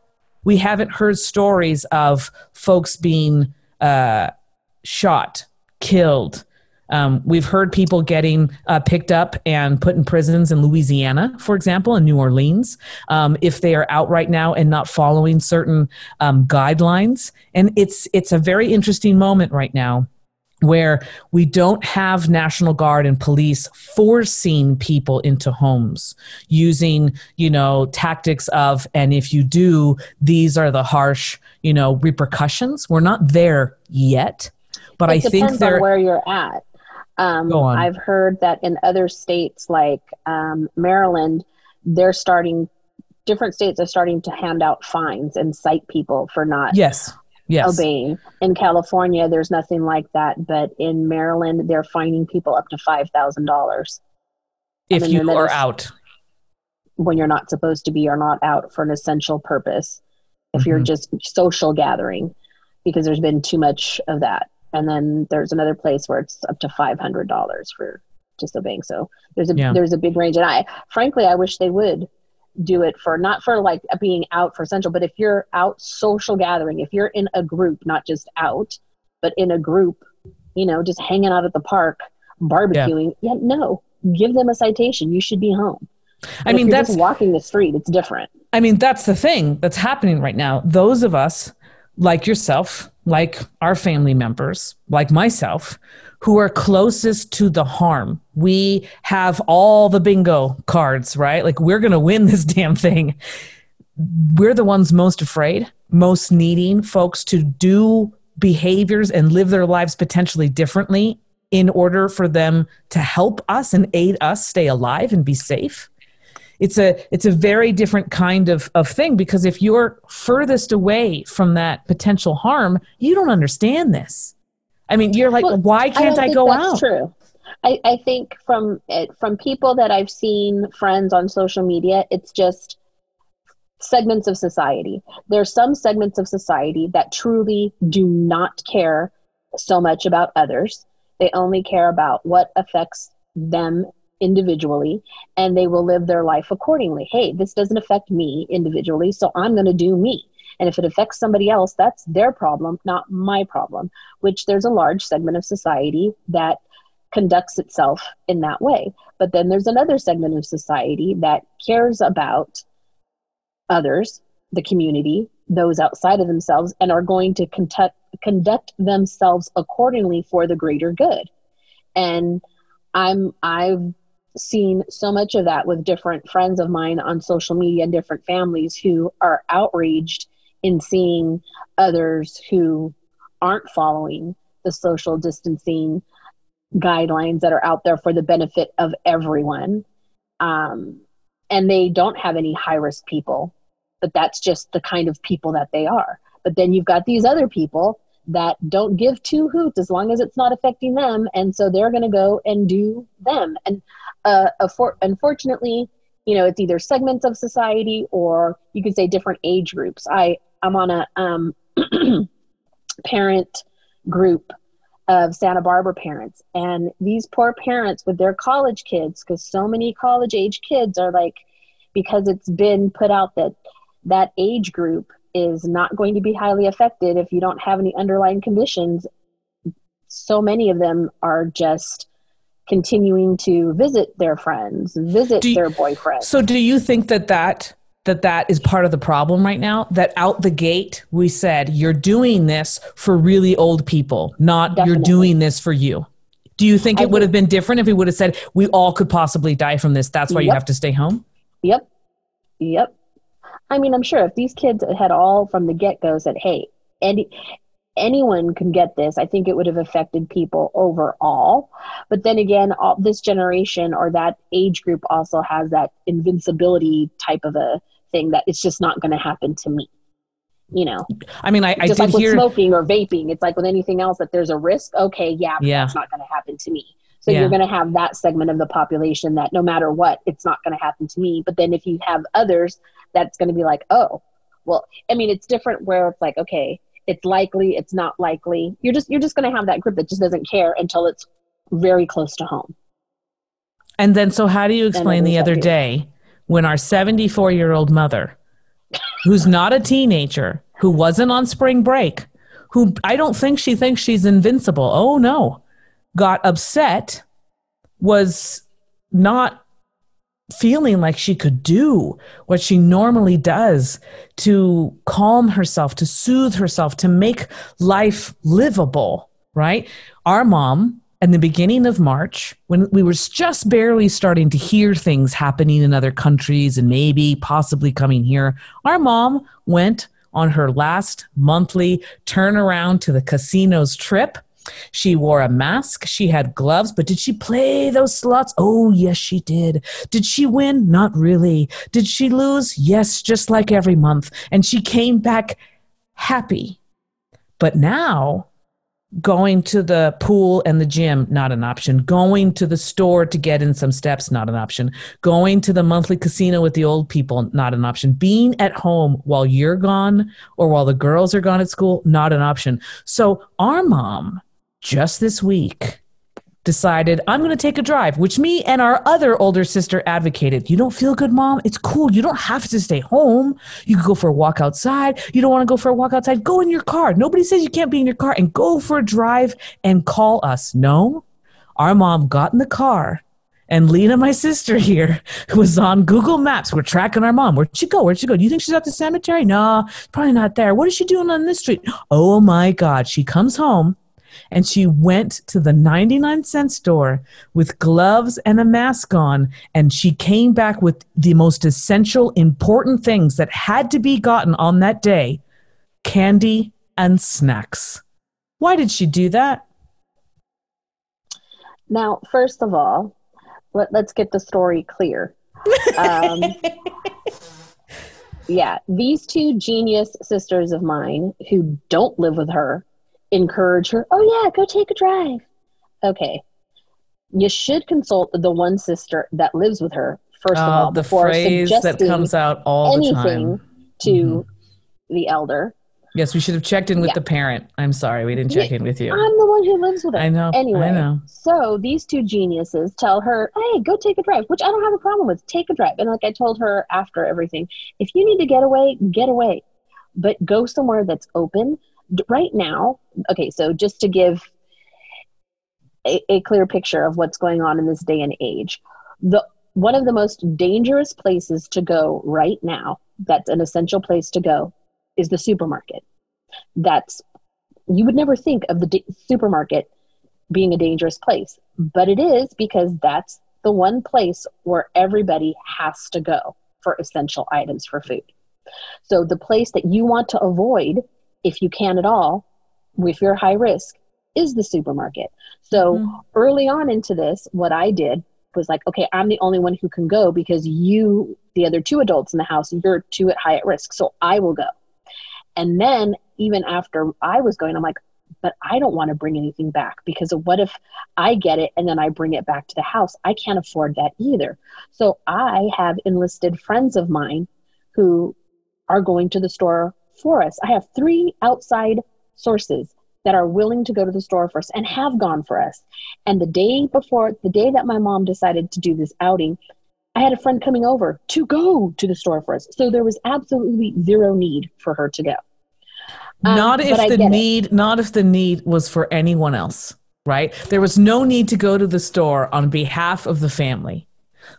we haven't heard stories of folks being uh, shot killed um, we've heard people getting uh, picked up and put in prisons in Louisiana, for example, in New Orleans, um, if they are out right now and not following certain um, guidelines. And it's it's a very interesting moment right now where we don't have national guard and police forcing people into homes using you know tactics of and if you do these are the harsh you know repercussions. We're not there yet but it i think there where you're at um. I've heard that in other states like um, Maryland, they're starting, different states are starting to hand out fines and cite people for not yes yes obeying. In California, there's nothing like that, but in Maryland, they're fining people up to $5,000 if you are out when you're not supposed to be or not out for an essential purpose. If you're Mhm. just social gathering, because there's been too much of that. And then there's another place where it's up to five hundred dollars for disobeying. So there's a Yeah. there's a big range, and I frankly I wish they would do it for not for like being out for essential, but if you're out social gathering, if you're in a group, not just out, but in a group, you know, just hanging out at the park, barbecuing, yeah, no, give them a citation. You should be home. i mean that's walking the street. It's different. I mean, that's the thing that's happening right now. Those of us, like yourself, like our family members, like myself, who are closest to the harm, we have all the bingo cards, right? Like, we're going to win [laughs] this damn thing. We're the ones most afraid, most needing folks to do behaviors and live their lives potentially differently in order for them to help us and aid us stay alive and be safe it's a it's a very different kind of, of thing because if you're furthest away from that potential harm you don't understand this i mean you're like Well, why can't i, think go that's out True. I, I think from it, from people that I've seen friends on social media, it's just segments of society. There's some segments of society that truly do not care so much about others. They only care about what affects them individually and they will live their life accordingly. Hey, this doesn't affect me individually, so I'm going to do me. And if it affects somebody else, that's their problem, not my problem, which there's a large segment of society that conducts itself in that way. But then there's another segment of society that cares about others, the community, those outside of themselves, and are going to conduct conduct themselves accordingly for the greater good and i'm i've seen so much of that with different friends of mine on social media and different families who are outraged in seeing others who aren't following the social distancing guidelines that are out there for the benefit of everyone. Um, and they don't have any high risk people but that's just the kind of people that they are. But then you've got these other people that don't give two hoots as long as it's not affecting them. And so they're going to go and do them. And uh, for, unfortunately you know it's either segments of society or you could say different age groups. I i'm on a um, [clears throat] parent group of santa barbara parents. And these poor parents with their college kids because so many college age kids are like because it's been put out that that age group is not going to be highly affected if you don't have any underlying conditions. So many of them are just continuing to visit their friends, visit you, their boyfriends. So, do you think that that that that is part of the problem right now that out the gate we said you're doing this for really old people not Definitely. you're doing this for you do you think it would have been different if we would have said we all could possibly die from this that's why yep. you have to stay home yep yep I mean, I'm sure if these kids had all from the get go said, hey, any, anyone can get this, I think it would have affected people overall. But then again, all, this generation or that age group also has that invincibility type of a thing that it's just not going to happen to me. You know, I mean, I, I just did like with hear smoking or vaping. It's like with anything else that there's a risk. Okay, yeah, yeah. that's not going to happen to me. So yeah. you're going to have that segment of the population that no matter what, it's not going to happen to me. But then if you have others, that's going to be like, oh, well, I mean, it's different where it's like, okay, it's likely, it's not likely. You're just you're just going to have that group that just doesn't care until it's very close to home. And then, so how do you explain the other day when our 74 year old mother, who's not a teenager, who wasn't on spring break, who I don't think she thinks she's invincible. Oh no got upset was not feeling like she could do what she normally does to calm herself, to soothe herself, to make life livable, right? Our mom, in the beginning of March, when we were just barely starting to hear things happening in other countries and maybe possibly coming here, our mom went on her last monthly turnaround to the casinos trip she wore a mask, she had gloves, but did she play those slots? Oh, yes, she did. Did she win? Not really. Did she lose? Yes, just like every month. And she came back happy. But now, going to the pool and the gym, not an option. Going to the store to get in some steps, not an option. Going to the monthly casino with the old people, not an option. Being at home while you're gone or while the girls are gone at school, not an option. So, our mom just this week decided I'm going to take a drive, which me and our other older sister advocated. You don't feel good, mom? It's cool. You don't have to stay home. You can go for a walk outside. You don't want to go for a walk outside? Go in your car. Nobody says you can't be in your car and go for a drive and call us. No. Our mom got in the car and Lena, my sister here, [laughs] was on Google Maps. We're tracking our mom. Where'd she go? Where'd she go? Do you think she's at the cemetery? No, probably not there. What is she doing on this street? Oh my God. She comes home and she went to the 99 cent store with gloves and a mask on and she came back with the most essential important things that had to be gotten on that day candy and snacks. Why did she do that? Now first of all let, us get the story clear. Um, [laughs] yeah these two genius sisters of mine who don't live with her encourage her, oh, yeah, go take a drive. Okay. You should consult the one sister that lives with her, first of oh, all, the before phrase that comes out all anything the time. to mm-hmm. the elder. Yes, we should have checked in with yeah. the parent. I'm sorry, we didn't check yeah, in with you. I'm the one who lives with her. I know. Anyway, I know. so these two geniuses tell her, "Hey, go take a drive," which I don't have a problem with. Take a drive, and like I told her after everything, if you need to get away, get away, but go somewhere that's open right now, okay, so just to give a, a clear picture of what's going on in this day and age, the one of the most dangerous places to go right now, that's an essential place to go, is the supermarket. That's you would never think of the d- supermarket being a dangerous place, but it is because that's the one place where everybody has to go for essential items for food. So the place that you want to avoid, if you can at all, if you're high risk, is the supermarket. So mm-hmm. early on into this, what I did was like, okay, I'm the only one who can go because you, the other two adults in the house, you're too at high at risk. So I will go. And then even after I was going, I'm like, but I don't want to bring anything back because what if I get it and then I bring it back to the house? I can't afford that either. So I have enlisted friends of mine who are going to the store for us. I have three outside sources that are willing to go to the store for us and have gone for us. And the day before, the day that my mom decided to do this outing, I had a friend coming over to go to the store for us. So there was absolutely zero need for her to go. Um, not if the need, it. not if the need was for anyone else, right? There was no need to go to the store on behalf of the family.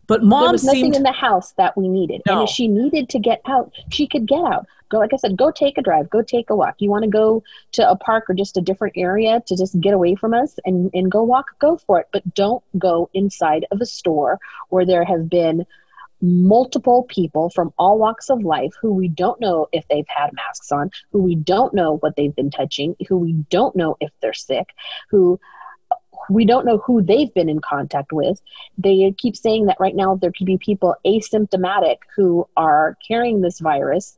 But mom there was nothing seemed, in the house that we needed. No. And if she needed to get out, she could get out. Go, like I said, go take a drive, go take a walk. You want to go to a park or just a different area to just get away from us and, and go walk, go for it. But don't go inside of a store where there have been multiple people from all walks of life who we don't know if they've had masks on, who we don't know what they've been touching, who we don't know if they're sick, who we don't know who they've been in contact with. They keep saying that right now there could be people asymptomatic who are carrying this virus.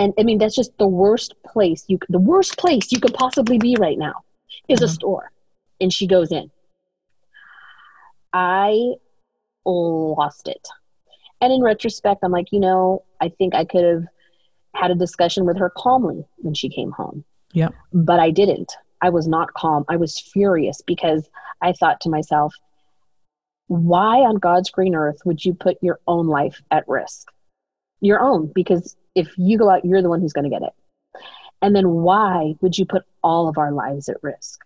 And I mean, that's just the worst place you the worst place you could possibly be right now is mm-hmm. a store. And she goes in. I lost it. And in retrospect, I'm like, you know, I think I could have had a discussion with her calmly when she came home. Yeah. But I didn't. I was not calm. I was furious because I thought to myself, why on God's green earth would you put your own life at risk? Your own, because if you go out, you're the one who's going to get it. And then why would you put all of our lives at risk?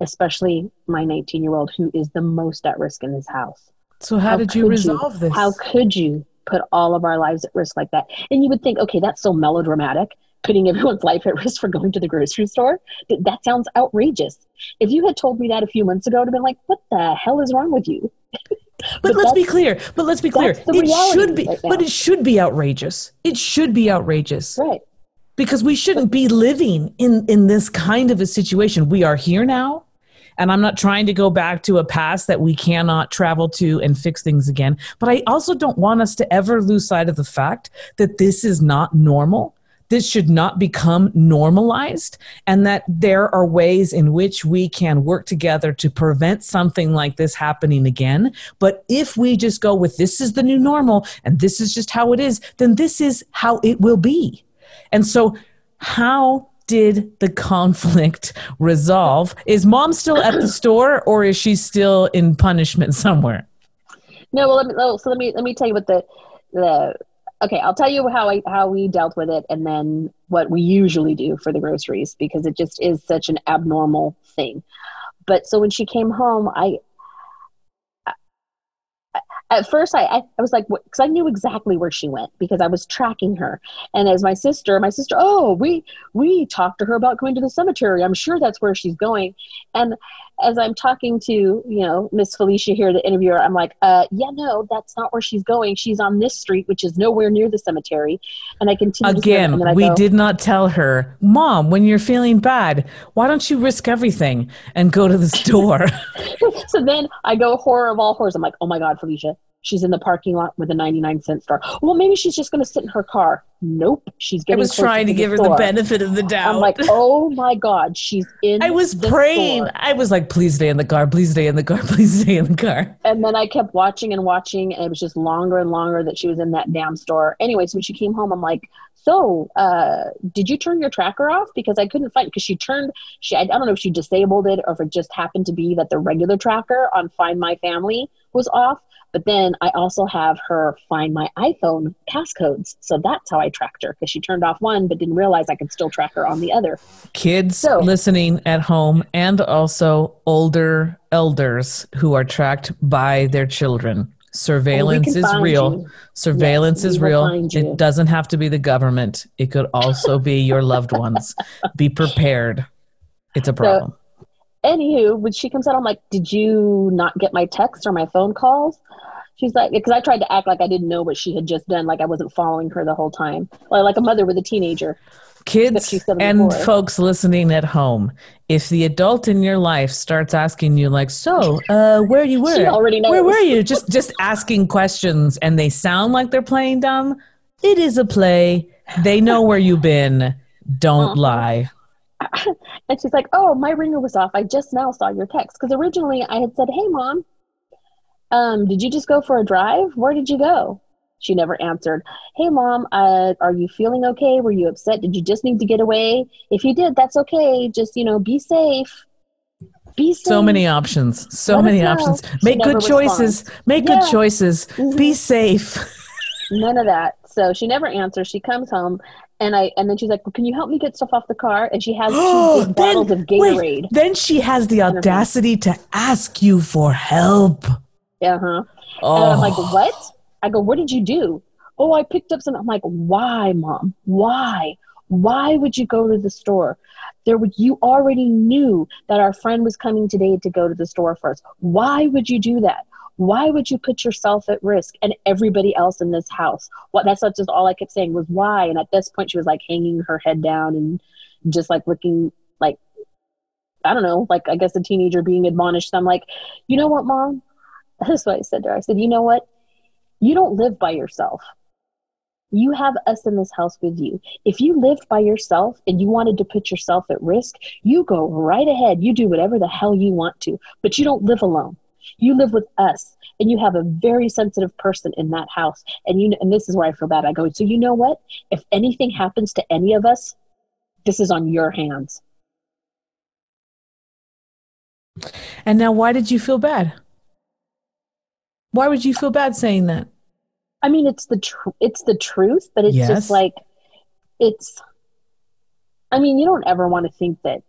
Especially my 19 year old who is the most at risk in this house. So, how, how did you resolve you, this? How could you put all of our lives at risk like that? And you would think, okay, that's so melodramatic putting [laughs] everyone's life at risk for going to the grocery store. That sounds outrageous. If you had told me that a few months ago, I'd have been like, what the hell is wrong with you? [laughs] but, but let's be clear. But let's be clear. It should be, right but it should be outrageous. It should be outrageous. Right. Because we shouldn't be living in, in this kind of a situation. We are here now. And I'm not trying to go back to a past that we cannot travel to and fix things again. But I also don't want us to ever lose sight of the fact that this is not normal this should not become normalized and that there are ways in which we can work together to prevent something like this happening again. But if we just go with this is the new normal and this is just how it is, then this is how it will be. And so, how did the conflict [laughs] resolve? Is mom still at the store or is she still in punishment somewhere? No, well, let me, oh, so let me let me tell you what the the okay i'll tell you how I, how we dealt with it and then what we usually do for the groceries because it just is such an abnormal thing. But so when she came home i at first I, I, I was like because i knew exactly where she went because i was tracking her. And as my sister my sister oh we we talked to her about going to the cemetery. I'm sure that's where she's going. And as i'm talking to you know miss felicia here the interviewer i'm like uh yeah no that's not where she's going. She's on this street which is nowhere near the cemetery. And i continue again we go, did not tell her mom when you're feeling bad why don't you risk everything and go to the [laughs] store? [laughs] So then i go horror of all horrors. I'm like oh my god felicia She's in the parking lot with a 99 cent store. Well, maybe she's just going to sit in her car. Nope. She's getting I was trying to, to give her the benefit of the doubt. I'm like, [laughs] oh my God, she's in the car. I was praying. Store. I was like, please stay in the car. Please stay in the car. [laughs] Please stay in the car. And then I kept watching and watching. And it was just longer and longer that she was in that damn store. Anyways, when she came home, I'm like, so uh, did you turn your tracker off because i couldn't find because she turned she I, don't know if she disabled it or if it just happened to be that the regular tracker on find my family was off but then I also have her find my iPhone passcodes. So that's how I tracked her because she turned off one but didn't realize I could still track her on the other. Kids so, listening at home and also older elders who are tracked by their children. Surveillance is real. You. Surveillance yes, is real. It doesn't have to be the government. It could also be your loved ones. Be prepared. It's a problem. So, anywho, when she comes out, I'm like, "Did you not get my texts or my phone calls?" She's like, because I tried to act like I didn't know what she had just done, like I wasn't following her the whole time, like, like a mother with a teenager. Kids and folks listening at home, if the adult in your life starts asking you, like, "So, uh, where you were? She already knows. Where were you?" Just just asking questions, and they sound like they're playing dumb. It is a play. They know where you've been. Don't uh-huh. lie. [laughs] and she's like, "Oh, my ringer was off. I just now saw your text because originally I had said, "Hey, mom, um, did you just go for a drive? Where did you go?" She never answered. Hey, mom, uh, are you feeling okay? Were you upset? Did you just need to get away? If you did, that's okay. Just, you know, be safe. Be safe. So many options. So Let many options. Make good choices. Make yeah. good choices. Mm-hmm. Be safe. [laughs] None of that. So she never answers. She comes home and I and then she's like, well, "Can you help me get stuff off the car?" And she has two [gasps] big bottles of Gatorade. Wait, then she has the audacity to ask you for help. Yeah, huh. Oh. And I'm like, oh. "What?" I go, What did you do? Oh, I picked up some. I'm like, Why, mom? Why? Why would you go to the store? There would you already knew that our friend was coming today to go to the store first. Why would you do that? Why would you put yourself at risk and everybody else in this house? What that's just all I kept saying was why. And at this point she was like hanging her head down and just like looking like I don't know, like I guess a teenager being admonished. I'm like, you know what, mom? [laughs] That's what I said to her. I said, you know what? You don't live by yourself. You have us in this house with you. If you lived by yourself and you wanted to put yourself at risk, you go right ahead. You do whatever the hell you want to, but you don't live alone. You live with us and you have a very sensitive person in that house. And you and this is where I feel bad. I go, so you know what? If anything happens to any of us, this is on your hands. And now why did you feel bad? Why would you feel bad saying that? I mean, it's the tr- it's the truth, but it's yes. just like it's. I mean, you don't ever want to think that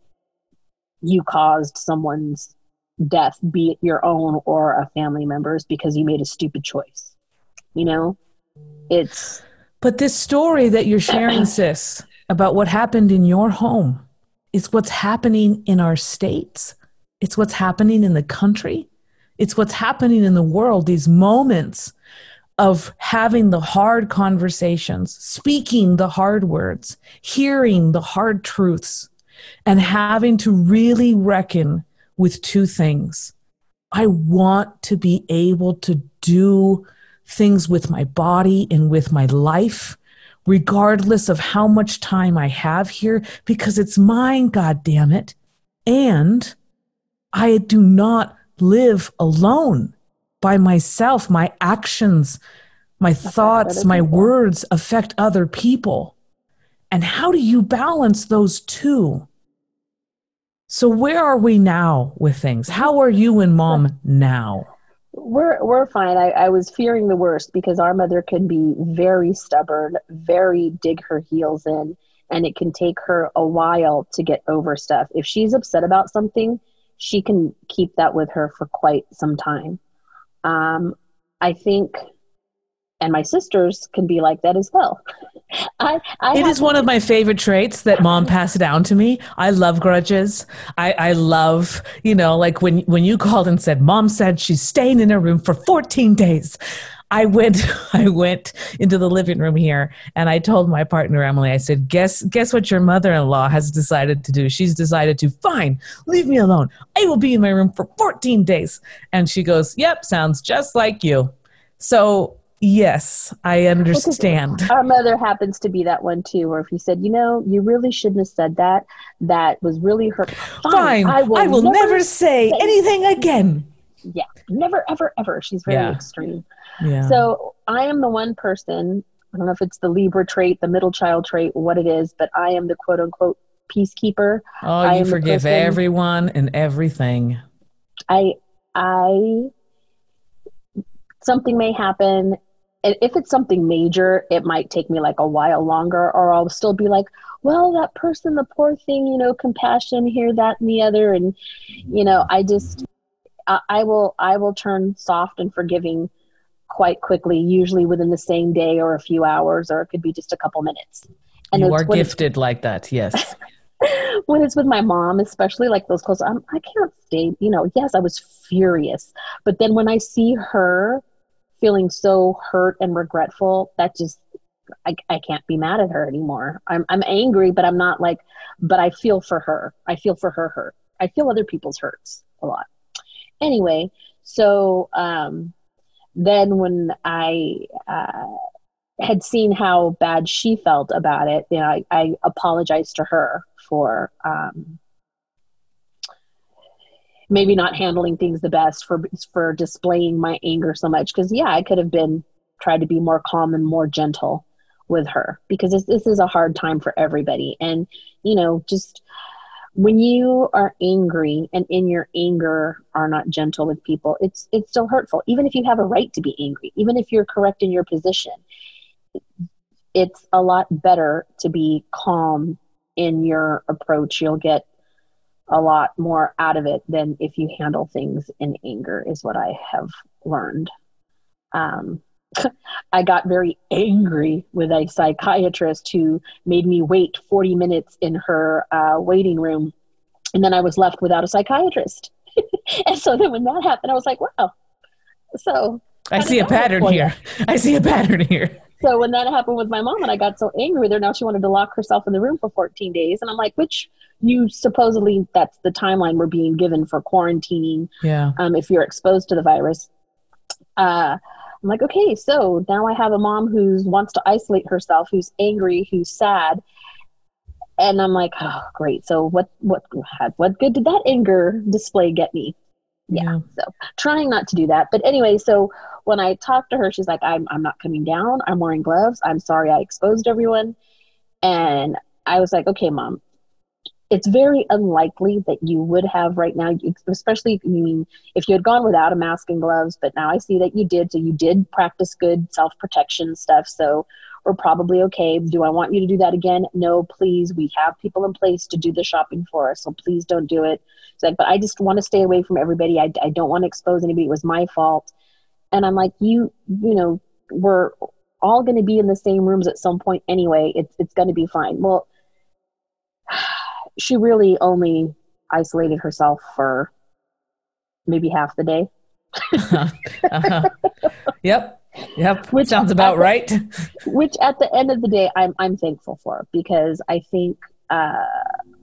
you caused someone's death, be it your own or a family member's, because you made a stupid choice. You know, it's. But this story that you're sharing, [clears throat] sis, about what happened in your home, is what's happening in our states. It's what's happening in the country. It's what's happening in the world. These moments of having the hard conversations, speaking the hard words, hearing the hard truths, and having to really reckon with two things. I want to be able to do things with my body and with my life, regardless of how much time I have here, because it's mine, God damn it. And I do not live alone by myself. My actions, my thoughts, my words affect other people. And how do you balance those two? So where are we now with things? How are you and mom now? We're we're fine. I, I was fearing the worst because our mother can be very stubborn, very dig her heels in, and it can take her a while to get over stuff. If she's upset about something, she can keep that with her for quite some time. Um, I think, and my sisters can be like that as well. [laughs] I, I it is one of my favorite traits that mom [laughs] passed down to me. I love grudges. I, I love, you know, like when when you called and said, "Mom said she's staying in her room for 14 days." I went [laughs] I went into the living room here and I told my partner Emily, I said, Guess guess what your mother in law has decided to do? She's decided to fine, leave me alone. I will be in my room for 14 days. And she goes, Yep, sounds just like you. So Yes, I understand. Our mother happens to be that one too, where if you said, you know, you really shouldn't have said that, that was really hurt. Fine, Fine. I will, I will never, never say, anything again. Yeah, never, ever, ever. She's very yeah. extreme. Yeah. So I am the one person, I don't know if it's the Libra trait, the middle child trait, what it is, but I am the quote unquote peacekeeper. Oh, I you forgive everyone and everything. I, I, something may happen. And if it's something major, it might take me like a while longer, or I'll still be like, well, that person, the poor thing, you know, compassion here, that, and the other. And, you know, I just, I, I will, I will turn soft and forgiving quite quickly, usually within the same day or a few hours, or it could be just a couple minutes. And you are gifted like that, yes. [laughs] when it's with my mom, especially like those close, I'm, I can't stay. You know, yes, I was furious, but then when I see her feeling so hurt and regretful, that just I, I can't be mad at her anymore. I'm I'm angry, but I'm not like, but I feel for her. I feel for her hurt. I feel other people's hurts a lot. Anyway, so um, then when I uh, had seen how bad she felt about it, you know, I, I apologized to her for um, maybe not handling things the best for for displaying my anger so much. Because yeah i could have been tried to be more calm and more gentle with her. Because this, this is a hard time for everybody. And you know just when you are angry and in your anger are not gentle with people it's it's still hurtful. Even if you have a right to be angry even if you're correct in your position it's a lot better to be calm in your approach. You'll get a lot more out of it than if you handle things in anger is what i have learned um, [laughs] I got very angry with a psychiatrist who made me wait 40 minutes in her uh, waiting room. And then I was left without a psychiatrist. [laughs] and so then when that happened, I was like, wow. So I see a pattern here. [laughs] I see a pattern here. So when that happened with my mom and I got so angry with her, now she wanted to lock herself in the room for 14 days. And I'm like, which you supposedly, that's the timeline we're being given for quarantining. Yeah. Um, if you're exposed to the virus. Uh, I'm like, okay, so now I have a mom who wants to isolate herself, who's angry, who's sad. And I'm like, oh, great. So what, what, what good did that anger display get me? Yeah. yeah. So trying not to do that. But anyway, so when I talked to her, she's like, I'm, I'm not coming down. I'm wearing gloves. I'm sorry I exposed everyone. And I was like, okay, mom, it's very unlikely that you would have right now, especially I mean, if you had gone without a mask and gloves, but now I see that you did. So you did practice good self protection stuff. So we're probably okay. Do I want you to do that again? No, please. We have people in place to do the shopping for us. So please don't do it. Like, but I just want to stay away from everybody. I, I don't want to expose anybody. It was my fault. And I'm like, you, you know, we're all going to be in the same rooms at some point anyway. It's, it's going to be fine. Well, she really only isolated herself for maybe half the day. uh-huh. Yep. Yep. [laughs] Which sounds about the, right. [laughs] Which at the end of the day I'm I'm thankful for because I think uh,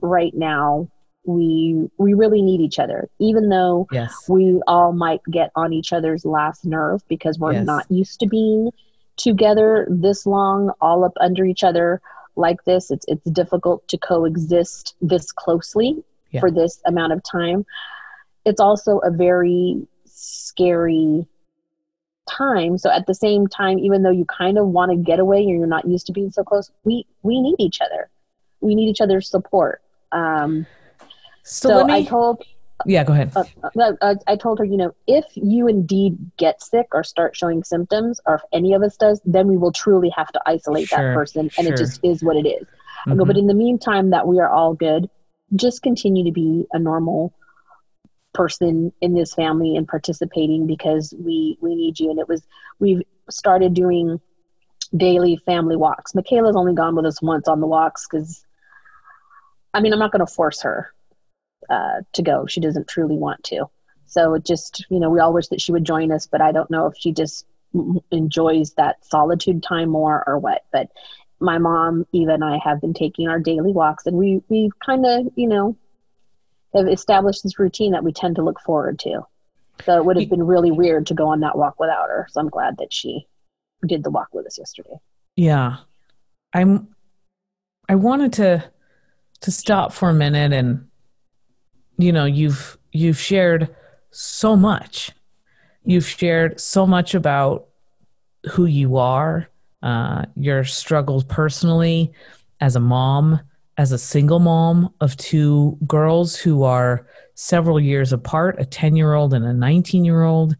right now we we really need each other even though yes. we all might get on each other's last nerve because we're yes. not used to being together this long all up under each other like this. It's it's difficult to coexist this closely yeah. for this amount of time. It's also a very scary time. So at the same time, even though you kind of want to get away and you're not used to being so close, we we need each other. We need each other's support. Um, so, so me, I told yeah, go ahead. Uh, uh, uh, I told her, you know, if you indeed get sick or start showing symptoms, or if any of us does, then we will truly have to isolate sure, that person, and sure. it just is what it is. Mm-hmm. I go, but in the meantime, that we are all good, just continue to be a normal person in this family and participating because we we need you. And it was we've started doing daily family walks. Michaela's only gone with us once on the walks because, I mean, I'm not going to force her uh, to go. She doesn't truly want to. So it just, you know, we all wish that she would join us, but I don't know if she just enjoys that solitude time more or what. But my mom, Eva, and I have been taking our daily walks, and we we kind of, you know, have established this routine that we tend to look forward to. So it would have been really weird to go on that walk without her. So I'm glad that she did the walk with us yesterday. Yeah. I'm I wanted to to stop for a minute and you know you've you've shared so much. You've shared so much about who you are uh, your struggles personally as a mom as a single mom of two girls who are several years apart a 10 year old and a 19 year old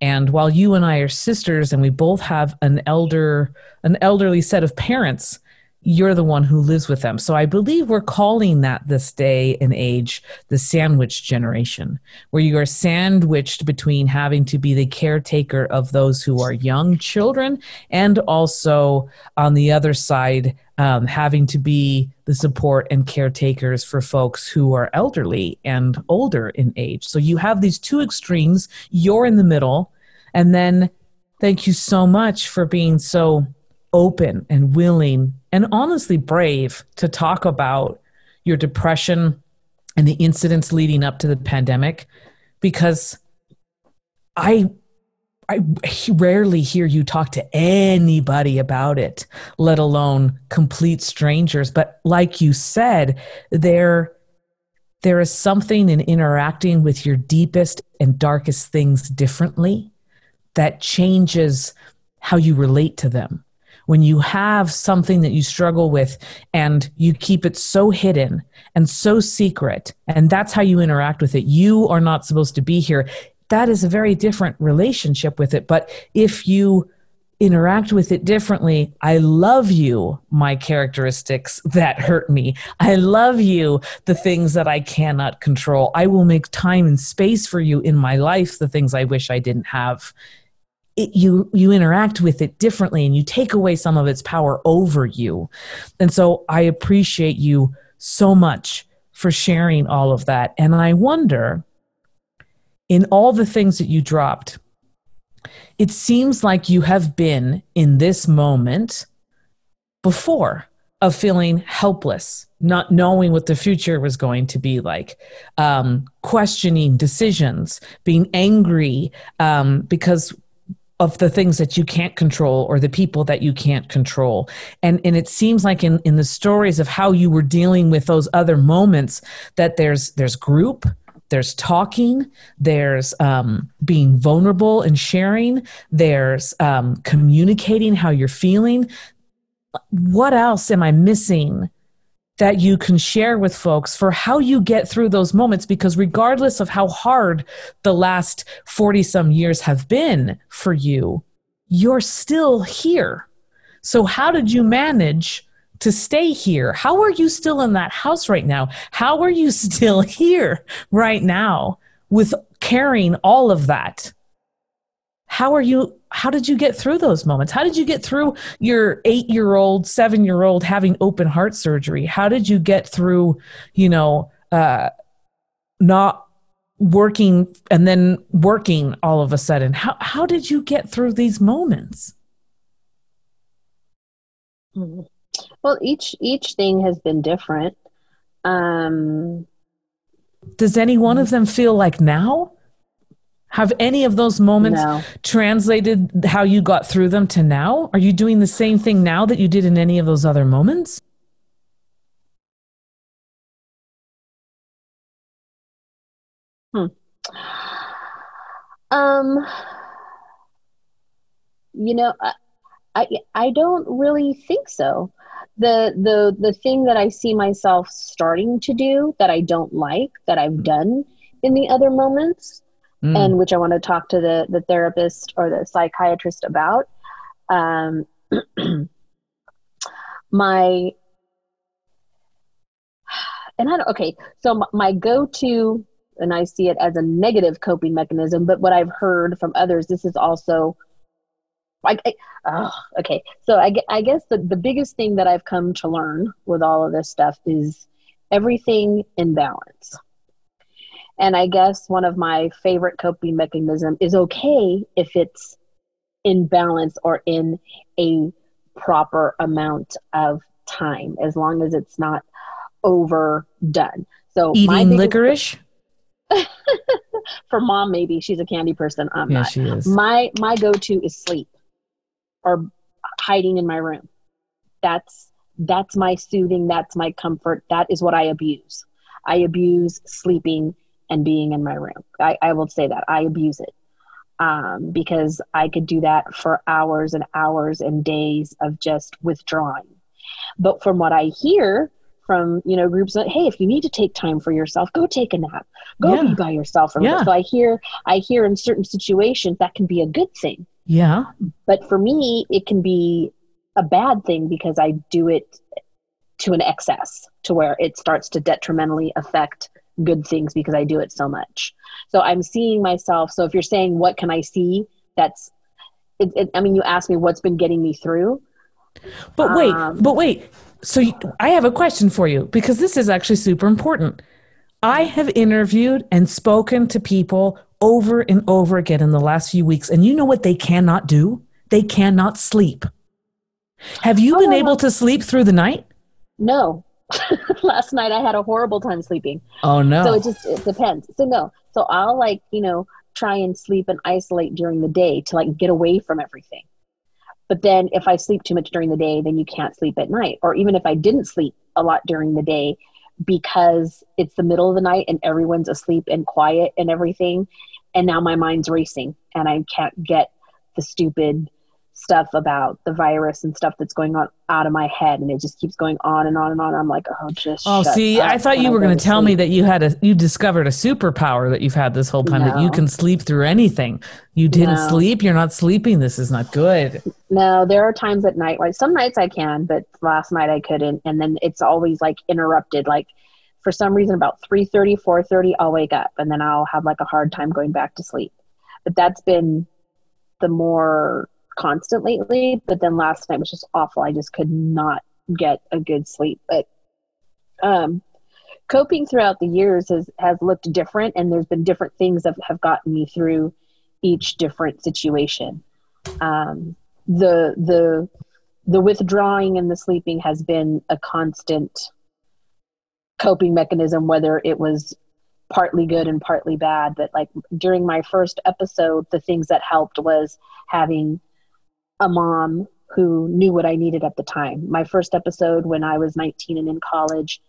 and while you and i are sisters and we both have an elder an elderly set of parents you're the one who lives with them. So I believe we're calling that this day and age the sandwich generation, where you are sandwiched between having to be the caretaker of those who are young children and also on the other side, um, having to be the support and caretakers for folks who are elderly and older in age. So you have these two extremes, you're in the middle, and then thank you so much for being so open and willing and honestly brave to talk about your depression and the incidents leading up to the pandemic because I I rarely hear you talk to anybody about it, let alone complete strangers. But like you said, there there is something in interacting with your deepest and darkest things differently that changes how you relate to them when you have something that you struggle with and you keep it so hidden and so secret, and that's how you interact with it, you are not supposed to be here. That is a very different relationship with it. But if you interact with it differently. I love you, my characteristics that hurt me. I love you, the things that I cannot control. I will make time and space for you in my life, the things I wish I didn't have it, you you interact with it differently and you take away some of its power over you. And so i appreciate you so much for sharing all of that. And i wonder in all the things that you dropped it seems like you have been in this moment before of feeling helpless not knowing what the future was going to be like, um, questioning decisions, being angry um, because of the things that you can't control or the people that you can't control. And and it seems like in in the stories of how you were dealing with those other moments that there's there's group there's talking there's um, being vulnerable and sharing there's um, communicating how you're feeling. What else am i missing that you can share with folks for how you get through those moments because regardless of how hard the last 40 some years have been for you you're still here. So how did you manage to stay here? How are you still in that house right now? How are you [laughs] still here right now with carrying all of that how are you how did you get through those moments? How did you get through your eight year old seven year old having open heart surgery? How did you get through you know uh, not working and then working all of a sudden? How, how did you get through these moments? Well each each thing has been different. Um does any one of them feel like now have any of those moments no. translated how you got through them to now? Are you doing the same thing now that you did in any of those other moments? Hmm. Um, you know, I, I, I don't really think so. The the the thing that I see myself starting to do that I don't like that I've done in the other moments mm. and which I want to talk to the the therapist or the psychiatrist about. Um, [clears throat] my and I don't, okay, so my, my go to, and I see it as a negative coping mechanism, but what I've heard from others, this is also like, oh, okay. So I, I guess the, the biggest thing that I've come to learn with all of this stuff is everything in balance. And I guess one of my favorite coping mechanism is okay if it's in balance or in a proper amount of time, as long as it's not overdone. So eating licorice. [laughs] for mom, maybe she's a candy person. I'm yeah, not. She is. My my go to is sleep or hiding in my room. That's that's my soothing. That's my comfort. That is what I abuse. I abuse sleeping and being in my room. I, I will say that I abuse it um, because I could do that for hours and hours and days of just withdrawing. But from what I hear from you know groups that hey if you need to take time for yourself go take a nap go yeah. be by yourself yeah. so i hear i hear in certain situations that can be a good thing yeah but for me it can be a bad thing because I do it to an excess to where it starts to detrimentally affect good things because I do it so much. So I'm seeing myself. So if you're saying, what can I see? That's, it, it, I mean, you asked me what's been getting me through. But wait, um, but wait. So you, I have a question for you because this is actually super important. I have interviewed and spoken to people over and over again in the last few weeks, and you know what they cannot do? They cannot sleep. Have you oh, been able to sleep through the night? No. [laughs] last night I had a horrible time sleeping. Oh no. So it just it depends. So no. So I'll like, you know, try and sleep and isolate during the day to like get away from everything. But then if I sleep too much during the day, then you can't sleep at night. Or even if I didn't sleep a lot during the day because it's the middle of the night and everyone's asleep and quiet and everything. And now my mind's racing and I can't get the stupid stuff about the virus and stuff that's going on out of my head and it just keeps going on and on and on i'm like oh just oh see i thought you were going to tell sleep. me that you had a you discovered a superpower that you've had this whole time no. that you can sleep through anything you didn't no. sleep you're not sleeping this is not good no there are times at night like some nights i can but last night i couldn't and then it's always like interrupted like for some reason about 3.30 4.30 i'll wake up and then i'll have like a hard time going back to sleep but that's been the more constant lately, but then last night was just awful. I just could not get a good sleep. But um, coping throughout the years has, has looked different, and there's been different things that have gotten me through each different situation. Um, the the the withdrawing and the sleeping has been a constant coping mechanism, whether it was partly good and partly bad. But like during my first episode, the things that helped was having a mom who knew what I needed at the time. My first episode when I was 19 and in college,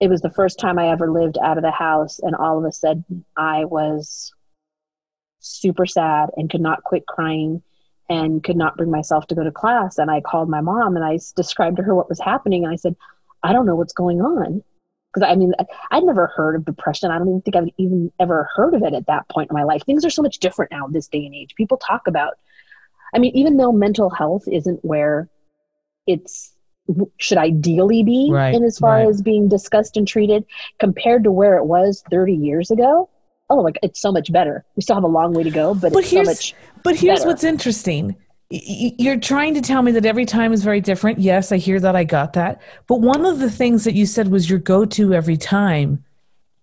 it was the first time I ever lived out of the house, and all of a sudden I was super sad and could not quit crying and could not bring myself to go to class. And I called my mom and I described to her what was happening. And I said, I don't know what's going on. Because I mean, I'd never heard of depression. I don't even think I've even ever heard of it at that point in my life. Things are so much different now, this day and age. People talk about I mean, even though mental health isn't where it's should ideally be right, in as far right. as being discussed and treated compared to where it was 30 years ago oh like it's so much better we still have a long way to go but, but here's, so much but here's better. what's interesting you're trying to tell me that every time is very different yes i hear that i got that but one of the things that you said was your go-to every time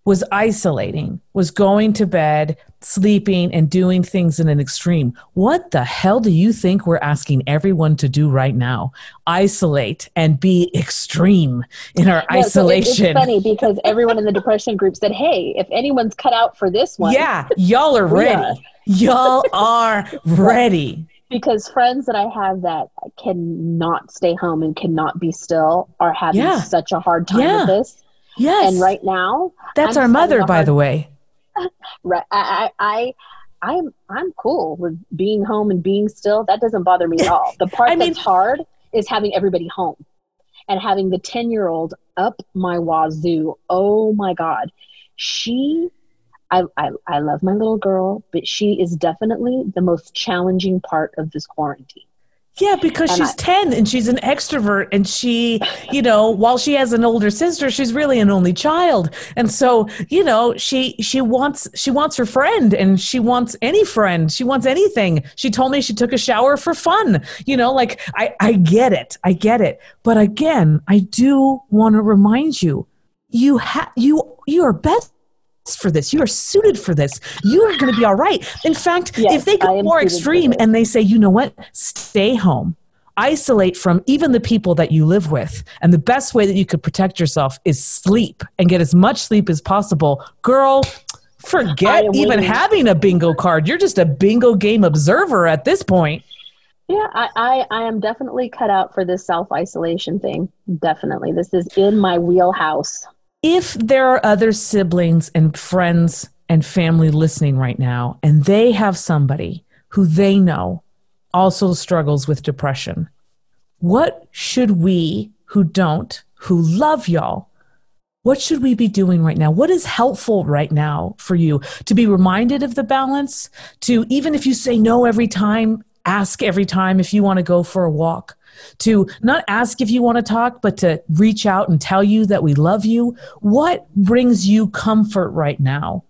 was isolating, was going to bed, sleeping, and doing things in an extreme. What the hell do you think we're asking everyone to do right now? Isolate and be extreme in our isolation. So it's funny because everyone in the depression group said, hey, if anyone's cut out for this one. Yeah, y'all are ready. Y'all are [laughs] ready. because friends that I have that cannot stay home and cannot be still are having yeah. such a hard time yeah. with this Yes. And right now, that's I'm our mother, by the way. Right. I, I, I, am I'm cool with being home and being still. That doesn't bother me at [laughs] all. The part I mean, that's hard is having everybody home and having the 10 year old up my wazoo. Oh my God. She, I, I, I love my little girl, but she is definitely the most challenging part of this quarantine. Yeah, because and she's I, 10 and she's an extrovert and she, you know, while she has an older sister, she's really an only child. And so, you know, she she wants she wants her friend and she wants any friend. She wants anything. She told me she took a shower for fun. You know, like I I get it. I get it. But again, I do want to remind you you have you you are best for this. You are suited for this. You are going to be all right. In fact, yes, if they go more extreme and they say, you know what, stay home, isolate from even the people that you live with. And the best way that you could protect yourself is sleep and get as much sleep as possible. Girl, forget even having a bingo card. You're just a bingo game observer at this point. Yeah, I, I, I am definitely cut out for this self isolation thing. Definitely. This is in my wheelhouse if there are other siblings and friends and family listening right now, and they have somebody who they know also struggles with depression, what should we who don't, who love y'all, what should we be doing right now? What is helpful right now for you to be reminded of the balance? To even if you say no every time, ask every time if you want to go for a walk. To not ask if you want to talk, but to reach out and tell you that we love you. What brings you comfort right now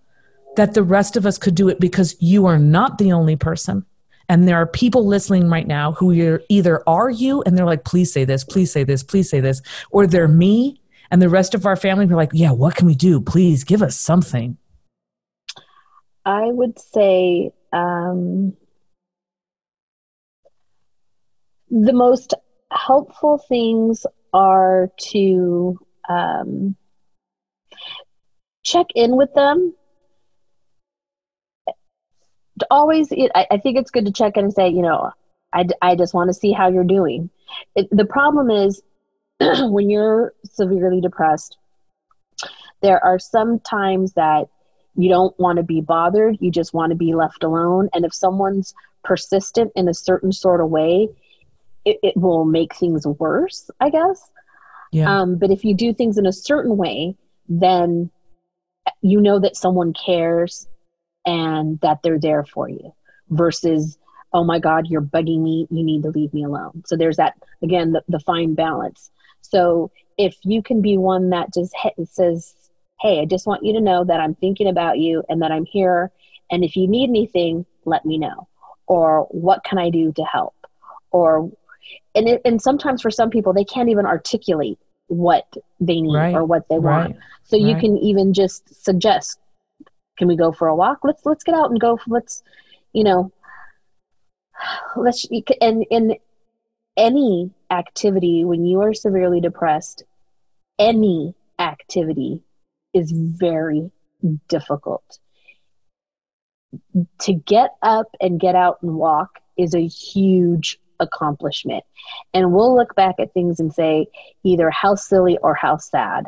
that the rest of us could do it because you are not the only person? And there are people listening right now who either are you and they're like, please say this, please say this, please say this, or they're me and the rest of our family who are like, yeah, what can we do? Please give us something. I would say um, the most helpful things are to um, check in with them. Always, I, think it's good to check in and say, you know, I, I just want to see how you're doing. It, the problem is [clears throat] when you're severely depressed, there are some times that you don't want to be bothered, you just want to be left alone. And if someone's persistent in a certain sort of way, it, it will make things worse, I guess. Yeah. Um, but if you do things in a certain way, then you know that someone cares and that they're there for you versus, oh my God, you're bugging me. You need to leave me alone. So there's that, again, the, the fine balance. So if you can be one that just says, hey, I just want you to know that I'm thinking about you and that I'm here. And if you need anything, let me know. Or what can I do to help? Or and it, and sometimes for some people they can't even articulate what they need right. or what they want. Right. So you right. can even just suggest, can we go for a walk? Let's let's get out and go. Let's, you know, let's and in any activity when you are severely depressed, any activity is very difficult. To get up and get out and walk is a huge accomplishment. And we'll look back at things and say either how silly or how sad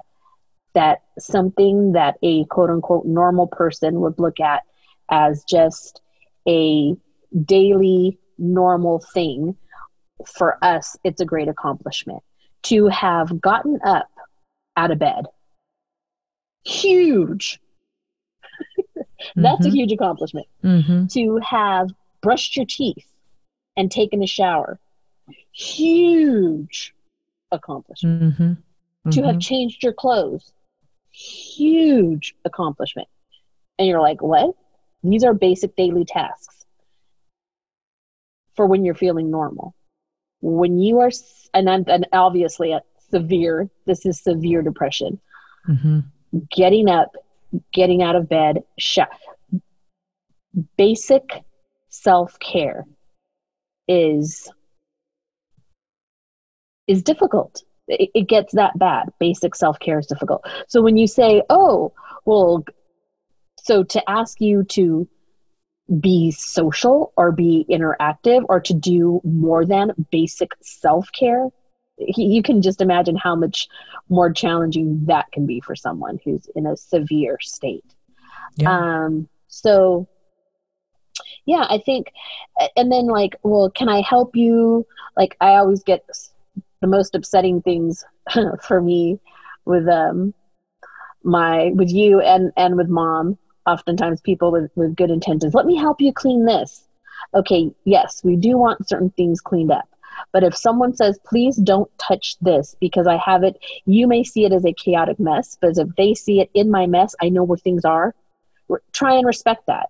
that something that a quote unquote normal person would look at as just a daily normal thing for us it's a great accomplishment to have gotten up out of bed huge [laughs] that's mm-hmm. a huge accomplishment mm-hmm. to have brushed your teeth and taken a shower. Huge accomplishment. Mm-hmm. Mm-hmm. To have mm-hmm. changed your clothes. Huge accomplishment. And you're like, what? These are basic daily tasks for when you're feeling normal. When you are, and, and obviously at severe, this is severe depression. Mm-hmm. Getting up, getting out of bed, sh- basic self care is is difficult. It, it gets that bad. Basic self-care is difficult. So when you say oh well so to ask you to be social or be interactive or to do more than basic self-care you can just imagine how much more challenging that can be for someone who's in a severe state. Yeah. um, so yeah i think and then like well can i help you? Like i always get the most upsetting things [laughs] for me with um my with you and and with mom. Oftentimes people with with good intentions let me help you clean this. Okay yes we do want certain things cleaned up but if someone says please don't touch this because i have it you may see it as a chaotic mess but if they see it in my mess i know where things are. Try and respect that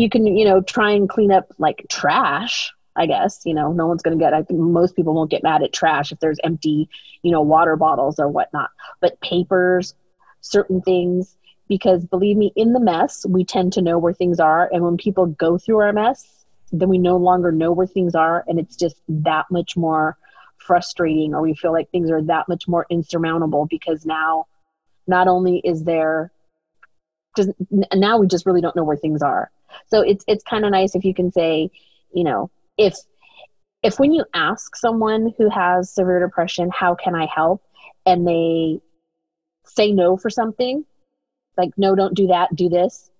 you can you know try and clean up like trash i guess you know no one's going to get i think most people won't get mad at trash if there's empty you know water bottles or whatnot. But papers certain things because believe me in the mess we tend to know where things are and when people go through our mess then we no longer know where things are and it's just that much more frustrating or we feel like things are that much more insurmountable because now not only is there just now we just really don't know where things are so it's it's kind of nice if you can say, you know, if if when you ask someone who has severe depression, how can I help, and they say no for something, like no, don't do that, do this,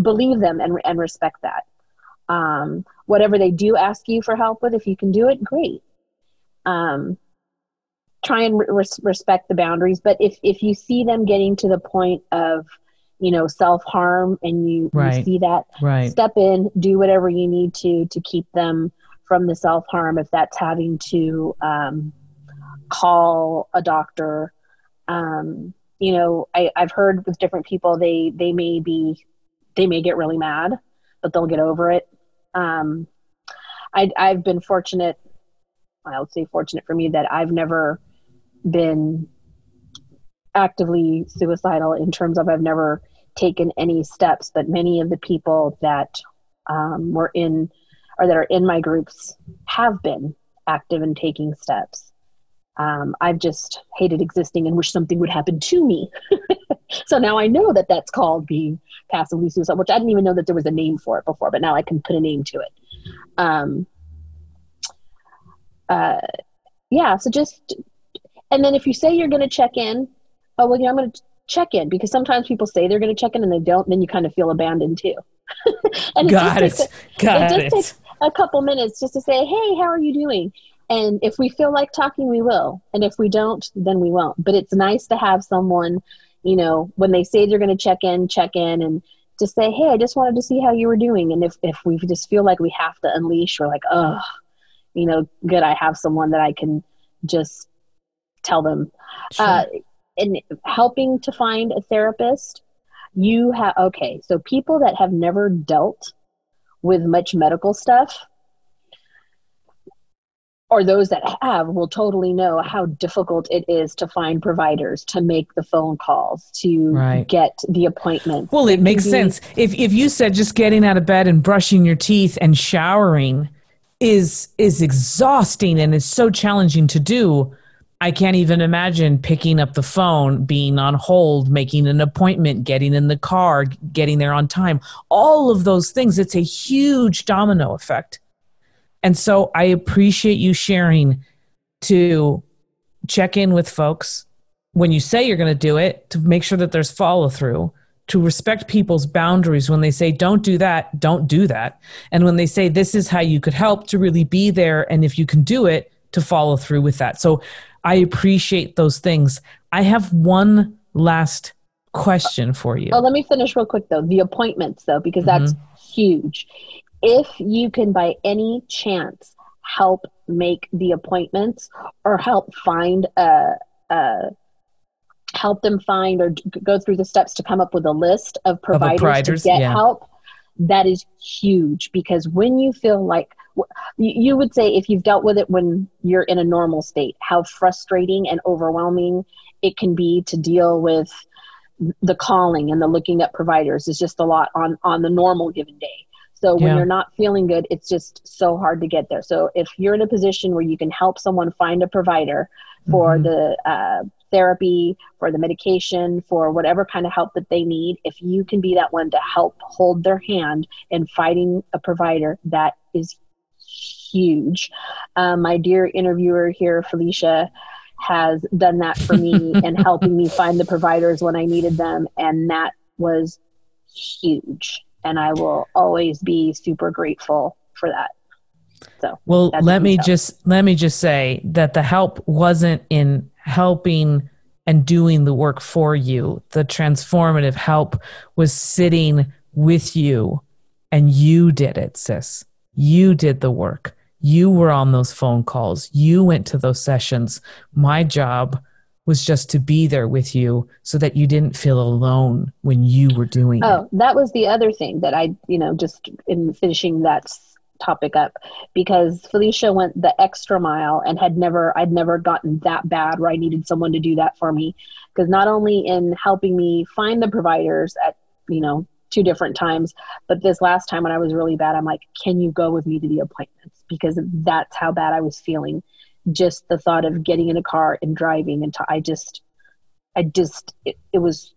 believe them and and respect that. Um, whatever they do ask you for help with, if you can do it, great. Um, try and re- respect the boundaries, but if if you see them getting to the point of you know self harm and you, right. you see that right. step in do whatever you need to to keep them from the self harm, if that's having to um, call a doctor. Um, you know, I, I've heard with different people they they may be they may get really mad, but they'll get over it. Um, I, I've been fortunate. I would say fortunate for me that I've never been actively suicidal in terms of I've never taken any steps, but many of the people that um, were in or that are in my groups have been active in taking steps. Um, I've just hated existing and wish something would happen to me. [laughs] so now I know that that's called being passively suicidal, which I didn't even know that there was a name for it before, but now I can put a name to it. Um, uh, yeah, so just, and then if you say you're going to check in, oh, well, yeah, I'm going to check in because sometimes people say they're going to check in and they don't, and then you kind of feel abandoned too. [laughs] and Got it. A, Got it. Just takes a couple minutes just to say, hey, how are you doing? And if we feel like talking, we will. And if we don't, then we won't. But it's nice to have someone, you know, when they say they're going to check in, check in and just say, hey, I just wanted to see how you were doing. And if, if we just feel like we have to unleash, we're like, oh, you know, good, I have someone that I can just tell them. Sure. Uh, and helping to find a therapist, you have, okay, so people that have never dealt with much medical stuff, or those that have will totally know how difficult it is to find providers to make the phone calls to right. get the appointment well it, it makes be, sense if if you said just getting out of bed and brushing your teeth and showering is is exhausting and is so challenging to do I can't even imagine picking up the phone, being on hold, making an appointment, getting in the car, getting there on time. All of those things, it's a huge domino effect. And so I appreciate you sharing to check in with folks when you say you're going to do it, to make sure that there's follow through, to respect people's boundaries when they say, don't do that, don't do that. And when they say, this is how you could help, to really be there. And if you can do it, to follow through with that. So I appreciate those things. I have one last question for you. Oh, let me finish real quick though. The appointments though, because that's mm-hmm. huge. If you can by any chance help make the appointments or help find a, a help them find or go through the steps to come up with a list of providers, of providers to get yeah. help that is huge because when you feel like you would say if you've dealt with it when you're in a normal state how frustrating and overwhelming it can be to deal with the calling and the looking up providers is just a lot on on the normal given day so when yeah. you're not feeling good it's just so hard to get there so if you're in a position where you can help someone find a provider for mm-hmm. the uh, therapy, for the medication, for whatever kind of help that they need, if you can be that one to help hold their hand in fighting a provider, that is huge. Um, my dear interviewer here, Felicia, has done that for me [laughs] and helping me find the providers when I needed them. And that was huge. And I will always be super grateful for that. So, well, let me just let me just say that the help wasn't in helping and doing the work for you. The transformative help was sitting with you and you did it, sis. You did the work. You were on those phone calls. You went to those sessions. My job was just to be there with you so that you didn't feel alone when you were doing oh, it. that was the other thing that I, you know, just in finishing that topic up because Felicia went the extra mile and had never I'd never gotten that bad where I needed someone to do that for me because not only in helping me find the providers at you know two different times. But this last time when I was really bad I'm like can you go with me to the appointments? Because that's how bad I was feeling. Just the thought of getting in a car and driving and I just I just it, it was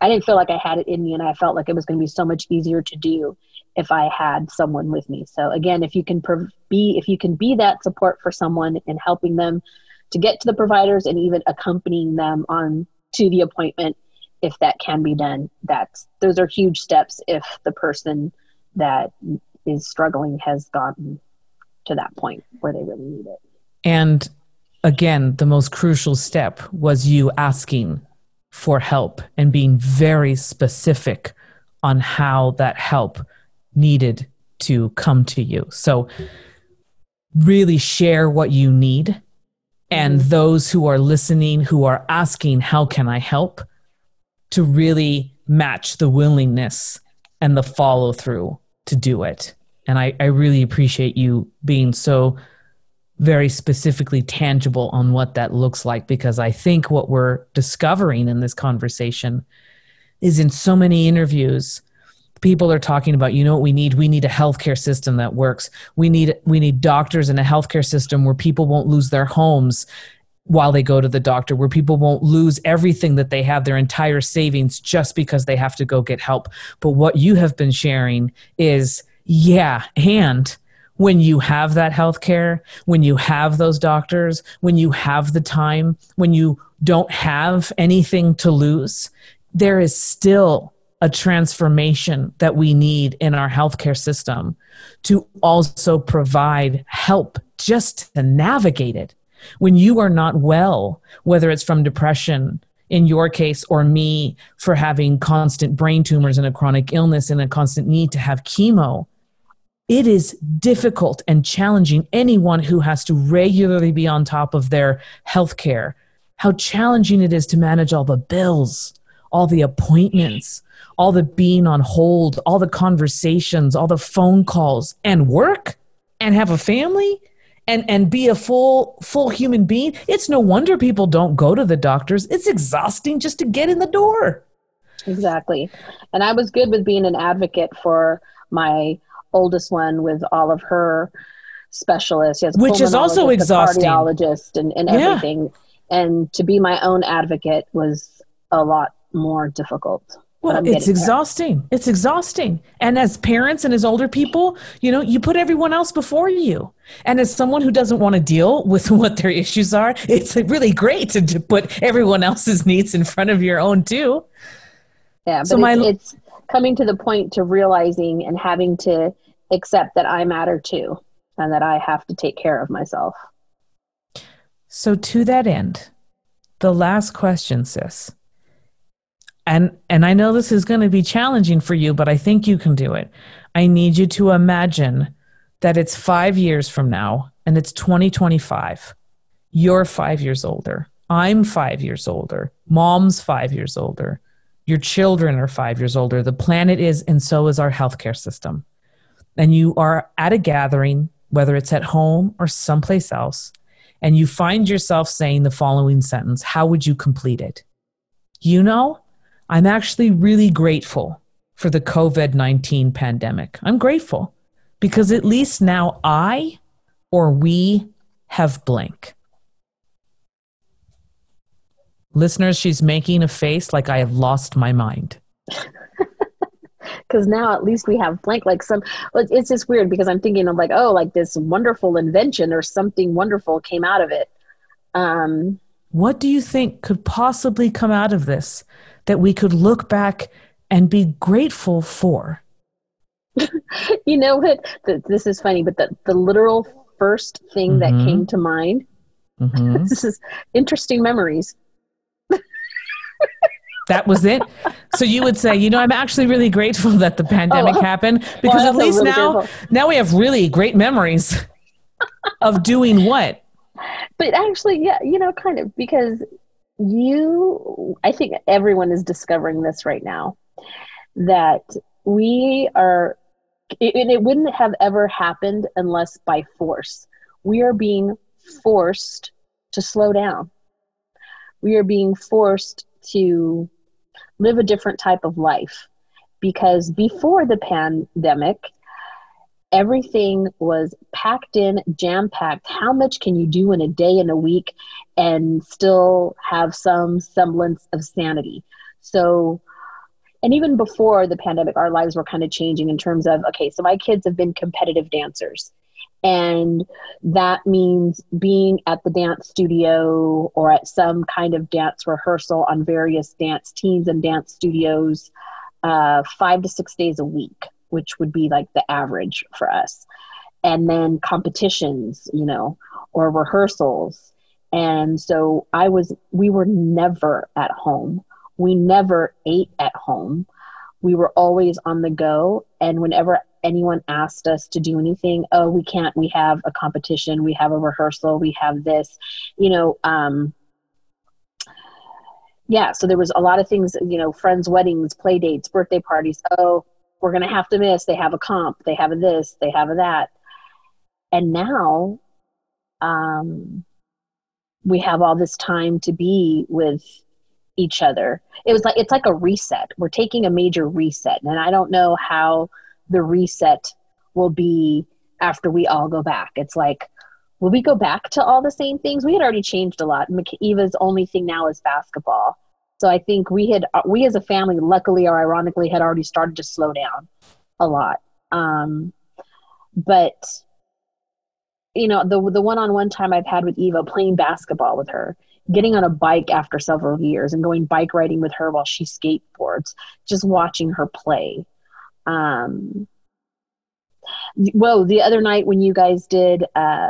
I didn't feel like I had it in me and I felt like it was going to be so much easier to do if I had someone with me. So again, if you can be if you can be that support for someone and helping them to get to the providers and even accompanying them on to the appointment if that can be done, that's those are huge steps if the person that is struggling has gotten to that point where they really need it. And again, the most crucial step was you asking for help and being very specific on how that help needed to come to you. So really share what you need and Mhm. those who are listening who are asking how can i help to really match the willingness and the follow through to do it. And I, I really appreciate you being so very specifically tangible on what that looks like because i think what we're discovering in this conversation is in so many interviews people are talking about you know what we need? We need a healthcare system that works. We need we need doctors in a healthcare system where people won't lose their homes while they go to the doctor where people won't lose everything that they have their entire savings just because they have to go get help but what you have been sharing is yeah and when you have that health care when you have those doctors when you have the time when you don't have anything to lose there is still a transformation that we need in our healthcare system to also provide help just to navigate it. When you are not well, whether it's from depression, in your case, or me for having constant brain tumors and a chronic illness and a constant need to have chemo, it is difficult and challenging. Anyone who has to regularly be on top of their health care, how challenging it is to manage all the bills, all the appointments, all the being on hold, all the conversations, all the phone calls, and work and have a family and and be a full full human being. It's no wonder people don't go to the doctors. It's exhausting just to get in the door. Exactly. And I was good with being an advocate for my oldest one with all of her specialists. Which is also exhausting. cardiologist and, and Yeah. everything. And to be my own advocate was a lot more difficult. Well, it's there. exhausting. It's exhausting. And as parents and as older people, you know, you put everyone else before you. And as someone who doesn't want to deal with [laughs] what their issues are, it's really great to, to put everyone else's needs in front of your own too. Yeah, but So it's, my- it's coming to the point to realizing and having to accept that I matter too and that I have to take care of myself. So to that end, the last question, sis. And and I know this is going to be challenging for you, but I think you can do it. I need you to imagine that it's 5 years from now and it's 2025. You're 5 years older. I'm 5 years older. Mom's 5 years older. Your children are 5 years older. The planet is and so is our healthcare system. And you are at a gathering, whether it's at home or someplace else, and you find yourself saying the following sentence, how would you complete it? You know, I'm actually really grateful for the COVID 19 pandemic. I'm grateful because at least now I or we have blank. Listeners, she's making a face like I have lost my mind. [laughs] Because now at least we have blank, like some, it's just weird because I'm thinking of like, oh, like this wonderful invention or something wonderful came out of it. Um, What do you think could possibly come out of this that we could look back and be grateful for? [laughs] you know what? Th- This is funny, but the, the literal first thing that Mhm. came to mind, Mhm. [laughs] this is interesting memories. That was it. So you would say, you know, I'm actually really grateful that the pandemic Oh, happened because I at least really now grateful. now we have really great memories [laughs] of doing what? but actually yeah you know kind of because you i think everyone is discovering this right now that we are and it wouldn't have ever happened unless by force. We are being forced to slow down. We are being forced to live a different type of life because before the pandemic everything was packed in, jam packed. How much can you do in a day and a week and still have some semblance of sanity? So, and even before the pandemic, our lives were kind of changing in terms of okay, so my kids have been competitive dancers. And that means being at the dance studio or at some kind of dance rehearsal on various dance teams and dance studios uh, five to six days a week which would be like the average for us. And then competitions, you know, or rehearsals. And so I was, we were never at home. We never ate at home. We were always on the go. And whenever anyone asked us to do anything, oh, we can't, we have a competition, we have a rehearsal, we have this, you know, um, yeah, so there was a lot of things, you know, friends' weddings, play dates, birthday parties. Oh, we're going to have to miss. They have a comp, they have a this, they have a that. And now um, we have all this time to be with each other. It was like it's like a reset. We're taking a major reset, and I don't know how the reset will be after we all go back. It's like will we go back to all the same things? We had already changed a lot. Eva's only thing now is basketball. So I think we had we as a family, luckily or ironically, had already started to slow down a lot. Um, but you know, the the one on one time I've had with Eva playing basketball with her, getting on a bike after several years and going bike riding with her while she skateboards, just watching her play. Um, well, the other night when you guys did uh,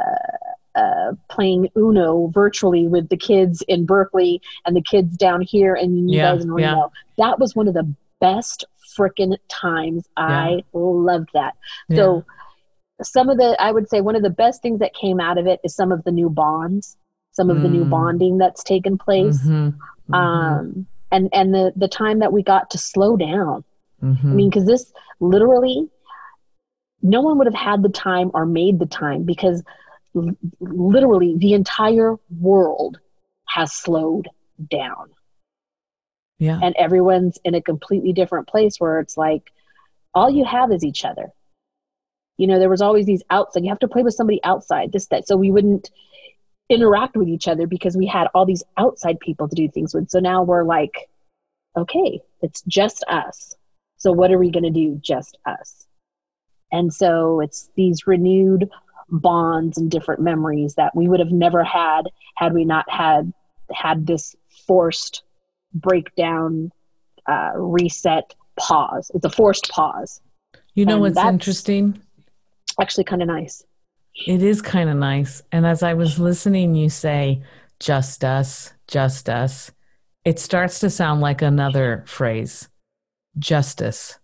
uh, playing Uno virtually with the kids in Berkeley and the kids down here and you yeah, guys in Reno, yeah. that was one of the best freaking times. Yeah. I loved that. So some of the, I would say one of the best things that came out of it is some of the new bonds some of mm. the new mm. bonding that's taken place mm-hmm. Mm-hmm. Um, and and the the time that we got to slow down mm-hmm. i mean because this literally no one would have had the time or made the time because l- literally the entire world has slowed down yeah and everyone's in a completely different place where it's like all you have is each other you know there was always these outside you have to play with somebody outside this that so we wouldn't interact with each other because we had all these outside people to do things with. So now we're like, okay, it's just us. So what are we going to do? Just us. And so it's these renewed bonds and different memories that we would have never had had we not had had this forced breakdown, uh, reset, pause. It's a forced pause. You know and what's interesting? Actually, kind of nice. It is kind of nice. And as I was listening, you say, just us, just us, it starts to sound like another phrase justice.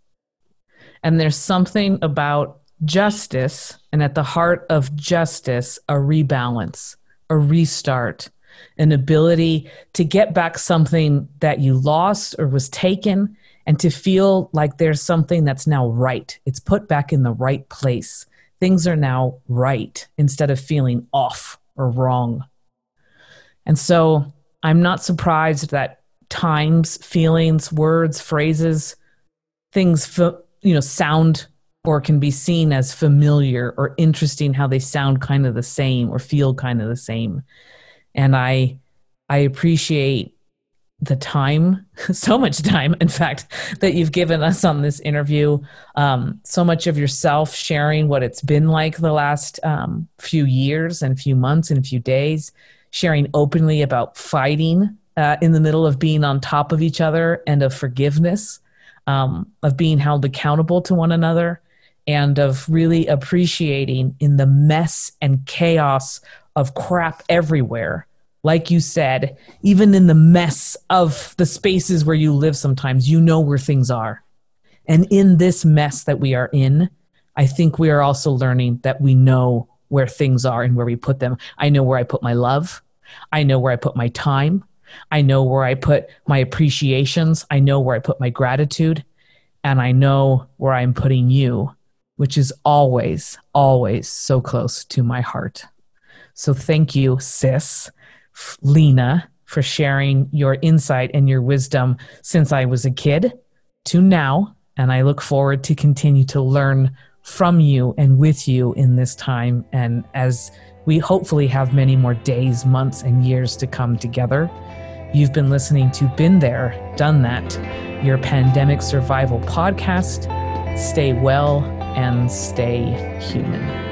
And there's something about justice, and at the heart of justice, a rebalance, a restart, an ability to get back something that you lost or was taken, and to feel like there's something that's now right. It's put back in the right place things are now right instead of feeling off or wrong. And so I'm not surprised that times, feelings, words, phrases, things, you know, sound or can be seen as familiar or interesting how they sound kind of the same or feel kind of the same. And I I appreciate the time, [laughs] so much time, in fact, that you've given us on this interview. Um, so much of yourself sharing what it's been like the last um, few years and a few months and a few days, sharing openly about fighting uh, in the middle of being on top of each other and of forgiveness, um, of being held accountable to one another, and of really appreciating in the mess and chaos of crap everywhere like you said, even in the mess of the spaces where you live, sometimes you know where things are. And in this mess that we are in, I think we are also learning that we know where things are and where we put them. I know where I put my love. I know where I put my time. I know where I put my appreciations. I know where I put my gratitude. And I know where I'm putting you, which is always, always so close to my heart. So thank you, sis Lena, for sharing your insight and your wisdom since I was a kid to now. And I look forward to continue to learn from you and with you in this time. And as we hopefully have many more days, months, and years to come together, you've been listening to Been There, Done That, your pandemic survival podcast. Stay well and stay human.